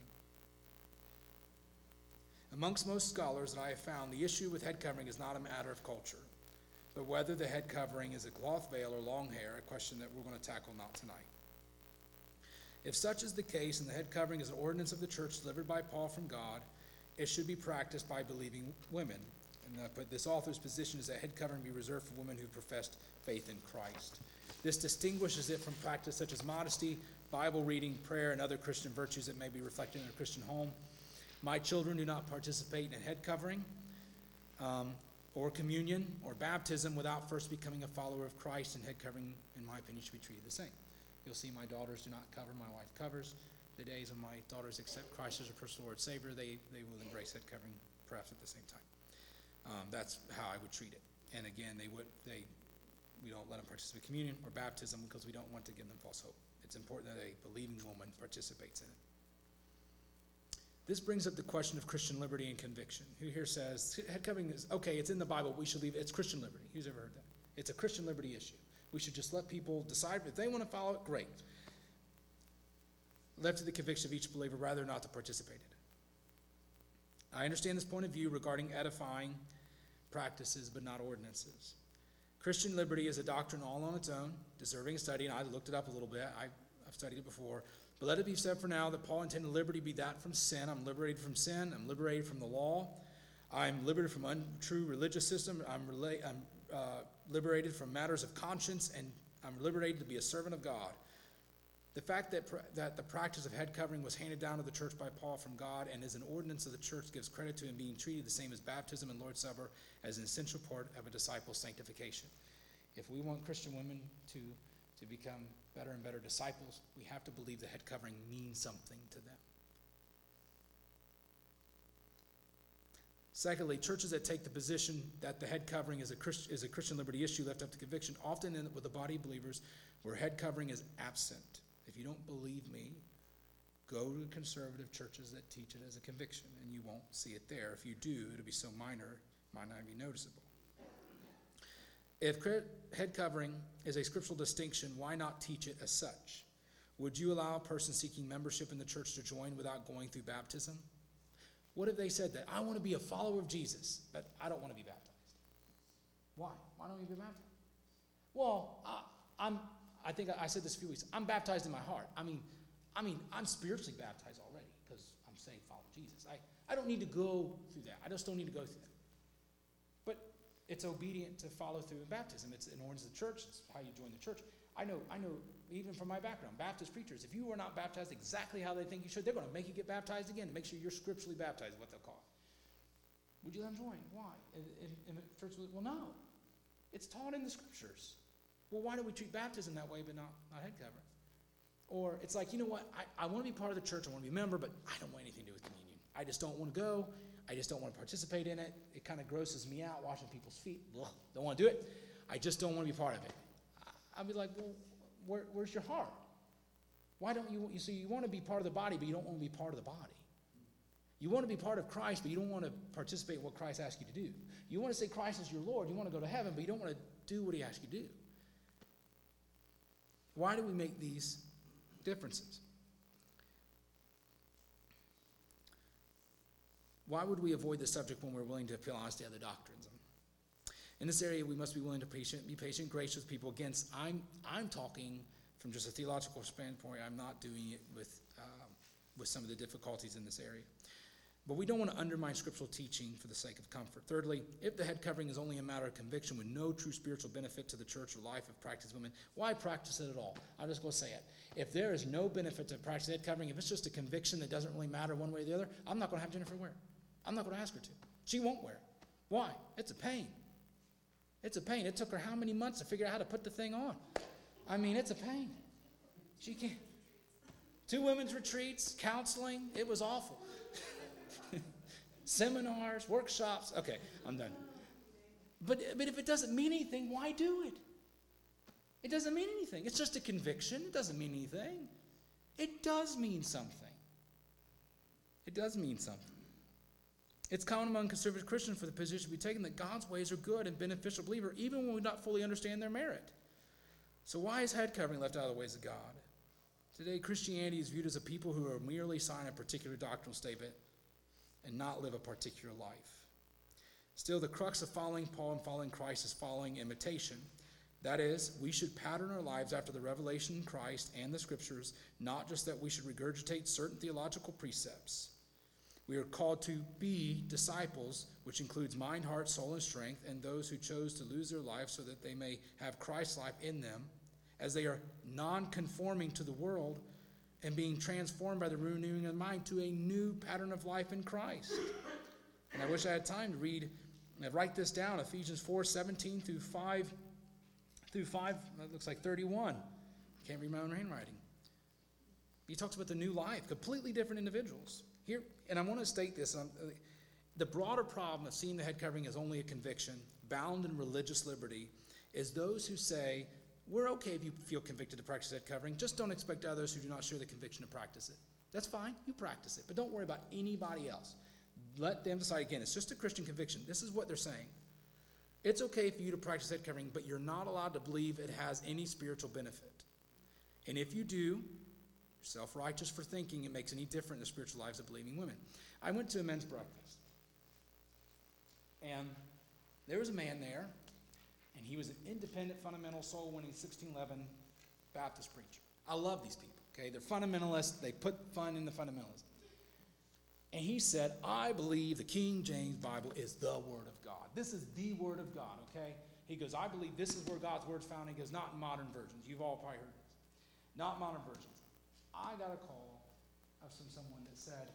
Amongst most scholars that I have found, the issue with head covering is not a matter of culture, but whether the head covering is a cloth veil or long hair, a question that we're going to tackle not tonight. If such is the case, and the head covering is an ordinance of the church delivered by Paul from God, it should be practiced by believing women. And uh, but this author's position is that head covering be reserved for women who professed faith in Christ. This distinguishes it from practice such as modesty, Bible reading, prayer, and other Christian virtues that may be reflected in a Christian home. My children do not participate in head covering um, or communion or baptism without first becoming a follower of Christ, and head covering, in my opinion, should be treated the same. You'll see my daughters do not cover, my wife covers. The days when my daughters accept Christ as a personal Lord Savior, they, they will embrace head covering perhaps at the same time. Um, that's how I would treat it. And again, they would they we don't let them participate in communion or baptism because we don't want to give them false hope. It's important that a believing woman participates in it. This brings up the question of Christian liberty and conviction. Who here says head covering is okay? It's in the Bible. We should leave. It's Christian liberty. Who's ever heard that? It's a Christian liberty issue. We should just let people decide if they want to follow it. Great. Left to the conviction of each believer, rather not to participate in it. I understand this point of view regarding edifying practices, but not ordinances. Christian liberty is a doctrine all on its own, deserving study, and I looked it up a little bit. I, have studied it before. But let it be said for now that Paul intended liberty be that from sin. I'm liberated from sin. I'm liberated from the law. I'm liberated from untrue religious system. I'm, rela- I'm uh, liberated from matters of conscience, and I'm liberated to be a servant of God. The fact that, pr- that the practice of head covering was handed down to the church by Paul from God and is an ordinance of the church gives credit to him being treated the same as baptism and Lord's Supper as an essential part of a disciple's sanctification. If we want Christian women to, to become better and better disciples, we have to believe the head covering means something to them. Secondly, churches that take the position that the head covering is a, Christ, is a Christian liberty issue left up to conviction often up with a body of believers where head covering is absent. If you don't believe me, go to conservative churches that teach it as a conviction, and you won't see it there. If you do, it'll be so minor, it might not be noticeable. If head covering is a scriptural distinction, why not teach it as such? Would you allow a person seeking membership in the church to join without going through baptism? What if they said that I want to be a follower of Jesus, but I don't want to be baptized? Why? Why don't you be baptized? Well, I, I'm. I think I said this a few weeks. I'm baptized in my heart. I mean, I mean, I'm spiritually baptized already because I'm saying follow Jesus. I, I don't need to go through that. I just don't need to go through that. It's obedient to follow through in baptism. It's in ordinance of the church. It's how you join the church. I know, I know, even from my background, Baptist preachers, if you are not baptized exactly how they think you should, they're going to make you get baptized again to make sure you're scripturally baptized, what they'll call it. Would you let them join? Why? And, the church will, well, no. It's taught in the scriptures. Well, why do we treat baptism that way but not, not head covering? Or it's like, you know what, I, I want to be part of the church, I want to be a member, but I don't want anything to do with communion. I just don't want to go. I just don't want to participate in it. It kind of grosses me out washing people's feet. Ugh, don't want to do it. I just don't want to be part of it. I'd be like, well, where, where's your heart? Why don't you, you see, you want to be part of the body, but you don't want to be part of the body. You want to be part of Christ, but you don't want to participate in what Christ asks you to do. You want to say Christ is your Lord. You want to go to heaven, but you don't want to do what he asks you to do. Why do we make these differences? Why would we avoid the subject when we're willing to appeal honestly to other doctrines? In this area, we must be willing to patient, be patient, gracious with people. Again, I'm, I'm talking from just a theological standpoint. I'm not doing it with, uh, with some of the difficulties in this area. But we don't want to undermine scriptural teaching for the sake of comfort. Thirdly, if the head covering is only a matter of conviction with no true spiritual benefit to the church or life of practice women, why practice it at all? I'm just going to say it. If there is no benefit to practice head covering, if it's just a conviction that doesn't really matter one way or the other, I'm not going to have Jennifer wear it. I'm not going to ask her to. She won't wear it. Why? It's a pain. It's a pain. It took her how many months to figure out how to put the thing on? I mean, it's a pain. She can't. Two women's retreats, counseling, it was awful. Seminars, workshops. Okay, I'm done. But, but if it doesn't mean anything, why do it? It doesn't mean anything. It's just a conviction. It doesn't mean anything. It does mean something. It does mean something. It's common among conservative Christians for the position to be taken that God's ways are good and beneficial believer, even when we not fully understand their merit. So why is head covering left out of the ways of God? Today, Christianity is viewed as a people who are merely sign a particular doctrinal statement and not live a particular life. Still, the crux of following Paul and following Christ is following imitation. That is, we should pattern our lives after the revelation in Christ and the scriptures, not just that we should regurgitate certain theological precepts. We are called to be disciples, which includes mind, heart, soul, and strength, and those who chose to lose their life so that they may have Christ's life in them, as they are non conforming to the world and being transformed by the renewing of the mind to a new pattern of life in Christ. And I wish I had time to read and write this down Ephesians 4 17 through 5 through 5, that looks like 31. Can't read my own handwriting. He talks about the new life, completely different individuals. Here, and I want to state this um, the broader problem of seeing the head covering as only a conviction, bound in religious liberty, is those who say, we're okay if you feel convicted to practice head covering, just don't expect others who do not share the conviction to practice it. That's fine, you practice it, but don't worry about anybody else. Let them decide again, it's just a Christian conviction. This is what they're saying. It's okay for you to practice head covering, but you're not allowed to believe it has any spiritual benefit. And if you do, self righteous for thinking it makes any difference in the spiritual lives of believing women. I went to a men's breakfast, and there was a man there, and he was an independent, fundamental, soul winning 1611 Baptist preacher. I love these people, okay? They're fundamentalists, they put fun in the fundamentalism. And he said, I believe the King James Bible is the Word of God. This is the Word of God, okay? He goes, I believe this is where God's Word's found. He goes, not in modern versions. You've all probably heard this. Not modern versions. I got a call of some someone that said,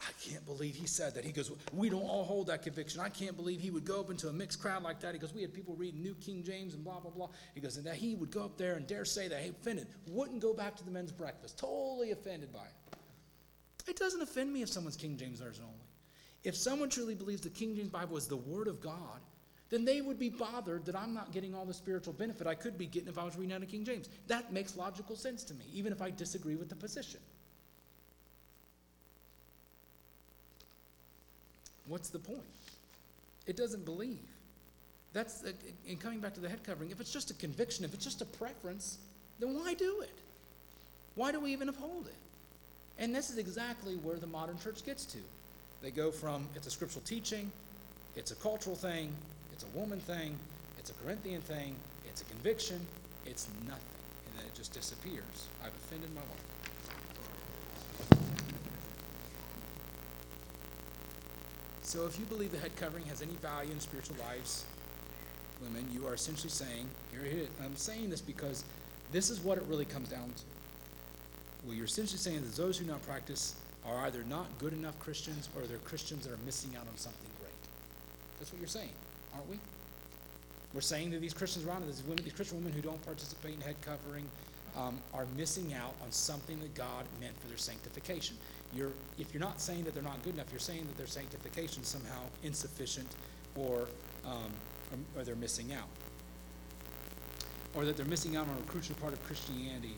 I can't believe he said that. He goes, We don't all hold that conviction. I can't believe he would go up into a mixed crowd like that. He goes, We had people reading New King James and blah, blah, blah. He goes, And that he would go up there and dare say that, hey, offended, wouldn't go back to the men's breakfast. Totally offended by it. It doesn't offend me if someone's King James Version only. If someone truly believes the King James Bible is the Word of God, then they would be bothered that I'm not getting all the spiritual benefit I could be getting if I was reading out of King James. That makes logical sense to me, even if I disagree with the position. What's the point? It doesn't believe. That's uh, in coming back to the head covering. If it's just a conviction, if it's just a preference, then why do it? Why do we even uphold it? And this is exactly where the modern church gets to. They go from it's a scriptural teaching, it's a cultural thing, it's a woman thing, it's a Corinthian thing, it's a conviction, it's nothing. And then it just disappears. I've offended my wife. So if you believe the head covering has any value in spiritual lives, women, you are essentially saying, here it is. I'm saying this because this is what it really comes down to. Well, you're essentially saying that those who not practice are either not good enough Christians or they're Christians that are missing out on something great. That's what you're saying, aren't we? We're saying that these Christians around us, these, women, these Christian women who don't participate in head covering, um, are missing out on something that God meant for their sanctification. You're, if you're not saying that they're not good enough, you're saying that their sanctification is somehow insufficient or, um, or, or they're missing out. Or that they're missing out on a crucial part of Christianity,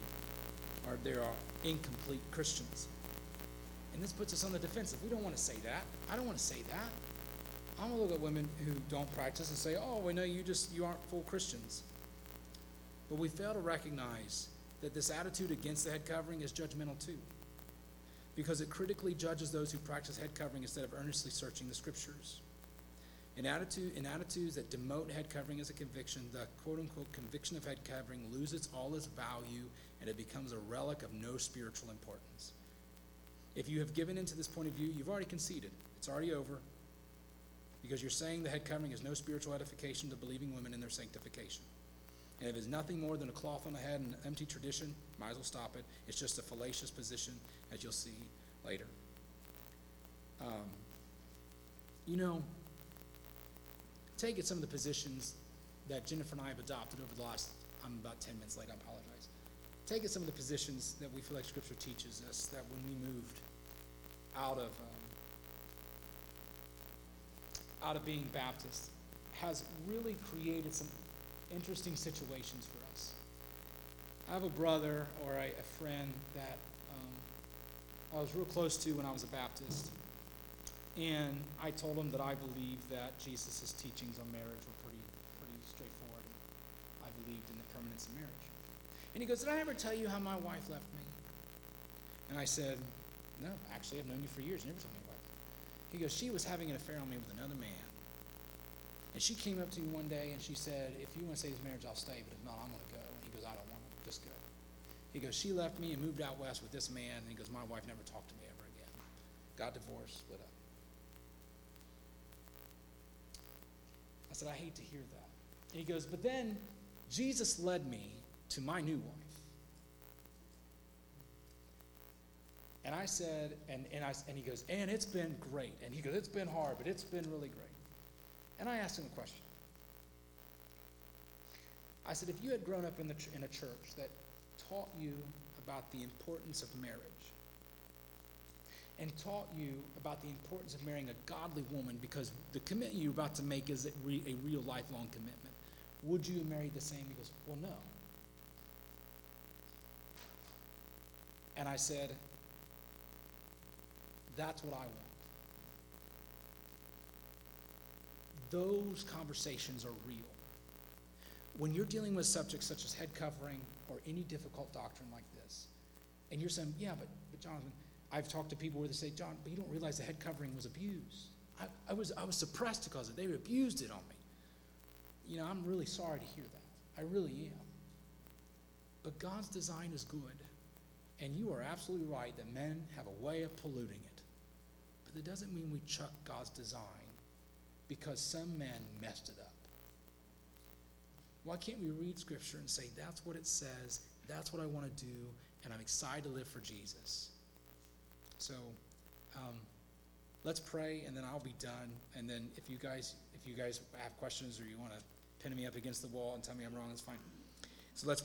or they are incomplete Christians. And this puts us on the defensive. We don't want to say that. I don't want to say that. I'm gonna look at women who don't practice and say, "Oh, we know you just you aren't full Christians." But we fail to recognize that this attitude against the head covering is judgmental too, because it critically judges those who practice head covering instead of earnestly searching the scriptures. In, attitude, in attitudes that demote head covering as a conviction, the quote unquote conviction of head covering loses all its value and it becomes a relic of no spiritual importance. If you have given into this point of view, you've already conceded. It's already over because you're saying the head covering is no spiritual edification to believing women in their sanctification. And if it's nothing more than a cloth on the head and an empty tradition, might as well stop it. It's just a fallacious position, as you'll see later. Um, you know, take it some of the positions that Jennifer and I have adopted over the last, I'm about 10 minutes late, I apologize. Take it some of the positions that we feel like Scripture teaches us that when we moved out of um, out of being Baptist has really created some interesting situations for us. I have a brother or a, a friend that um, I was real close to when I was a Baptist, and I told him that I believed that Jesus' teachings on marriage were pretty, pretty straightforward. I believed in the permanence of marriage. And he goes, Did I ever tell you how my wife left me? And I said, No, actually, I've known you for years. Never told me. He goes, She was having an affair on me with another man. And she came up to me one day and she said, If you want to stay this marriage, I'll stay, but if not, I'm going to go. And he goes, I don't want to. Just go. He goes, She left me and moved out west with this man. And he goes, My wife never talked to me ever again. Got divorced, split up. I said, I hate to hear that. And he goes, But then Jesus led me to my new wife. And I said, and, and, I, and he goes, and it's been great. And he goes, it's been hard, but it's been really great. And I asked him a question. I said, if you had grown up in, the, in a church that taught you about the importance of marriage and taught you about the importance of marrying a godly woman because the commitment you're about to make is a, re, a real lifelong commitment, would you marry the same? He goes, well, no. And I said, that's what I want. Those conversations are real. When you're dealing with subjects such as head covering or any difficult doctrine like this, and you're saying, yeah, but, but Jonathan, I've talked to people where they say, John, but you don't realize the head covering was abused. I, I, was, I was suppressed because of it. They abused it on me. You know, I'm really sorry to hear that. I really am. But God's design is good. And you are absolutely right that men have a way of polluting it. But that doesn't mean we chuck God's design because some man messed it up. Why can't we read Scripture and say, that's what it says, that's what I want to do, and I'm excited to live for Jesus? So, um, let's pray, and then I'll be done. And then if you guys, if you guys have questions or you want to pin me up against the wall and tell me I'm wrong, it's fine. So let's pray.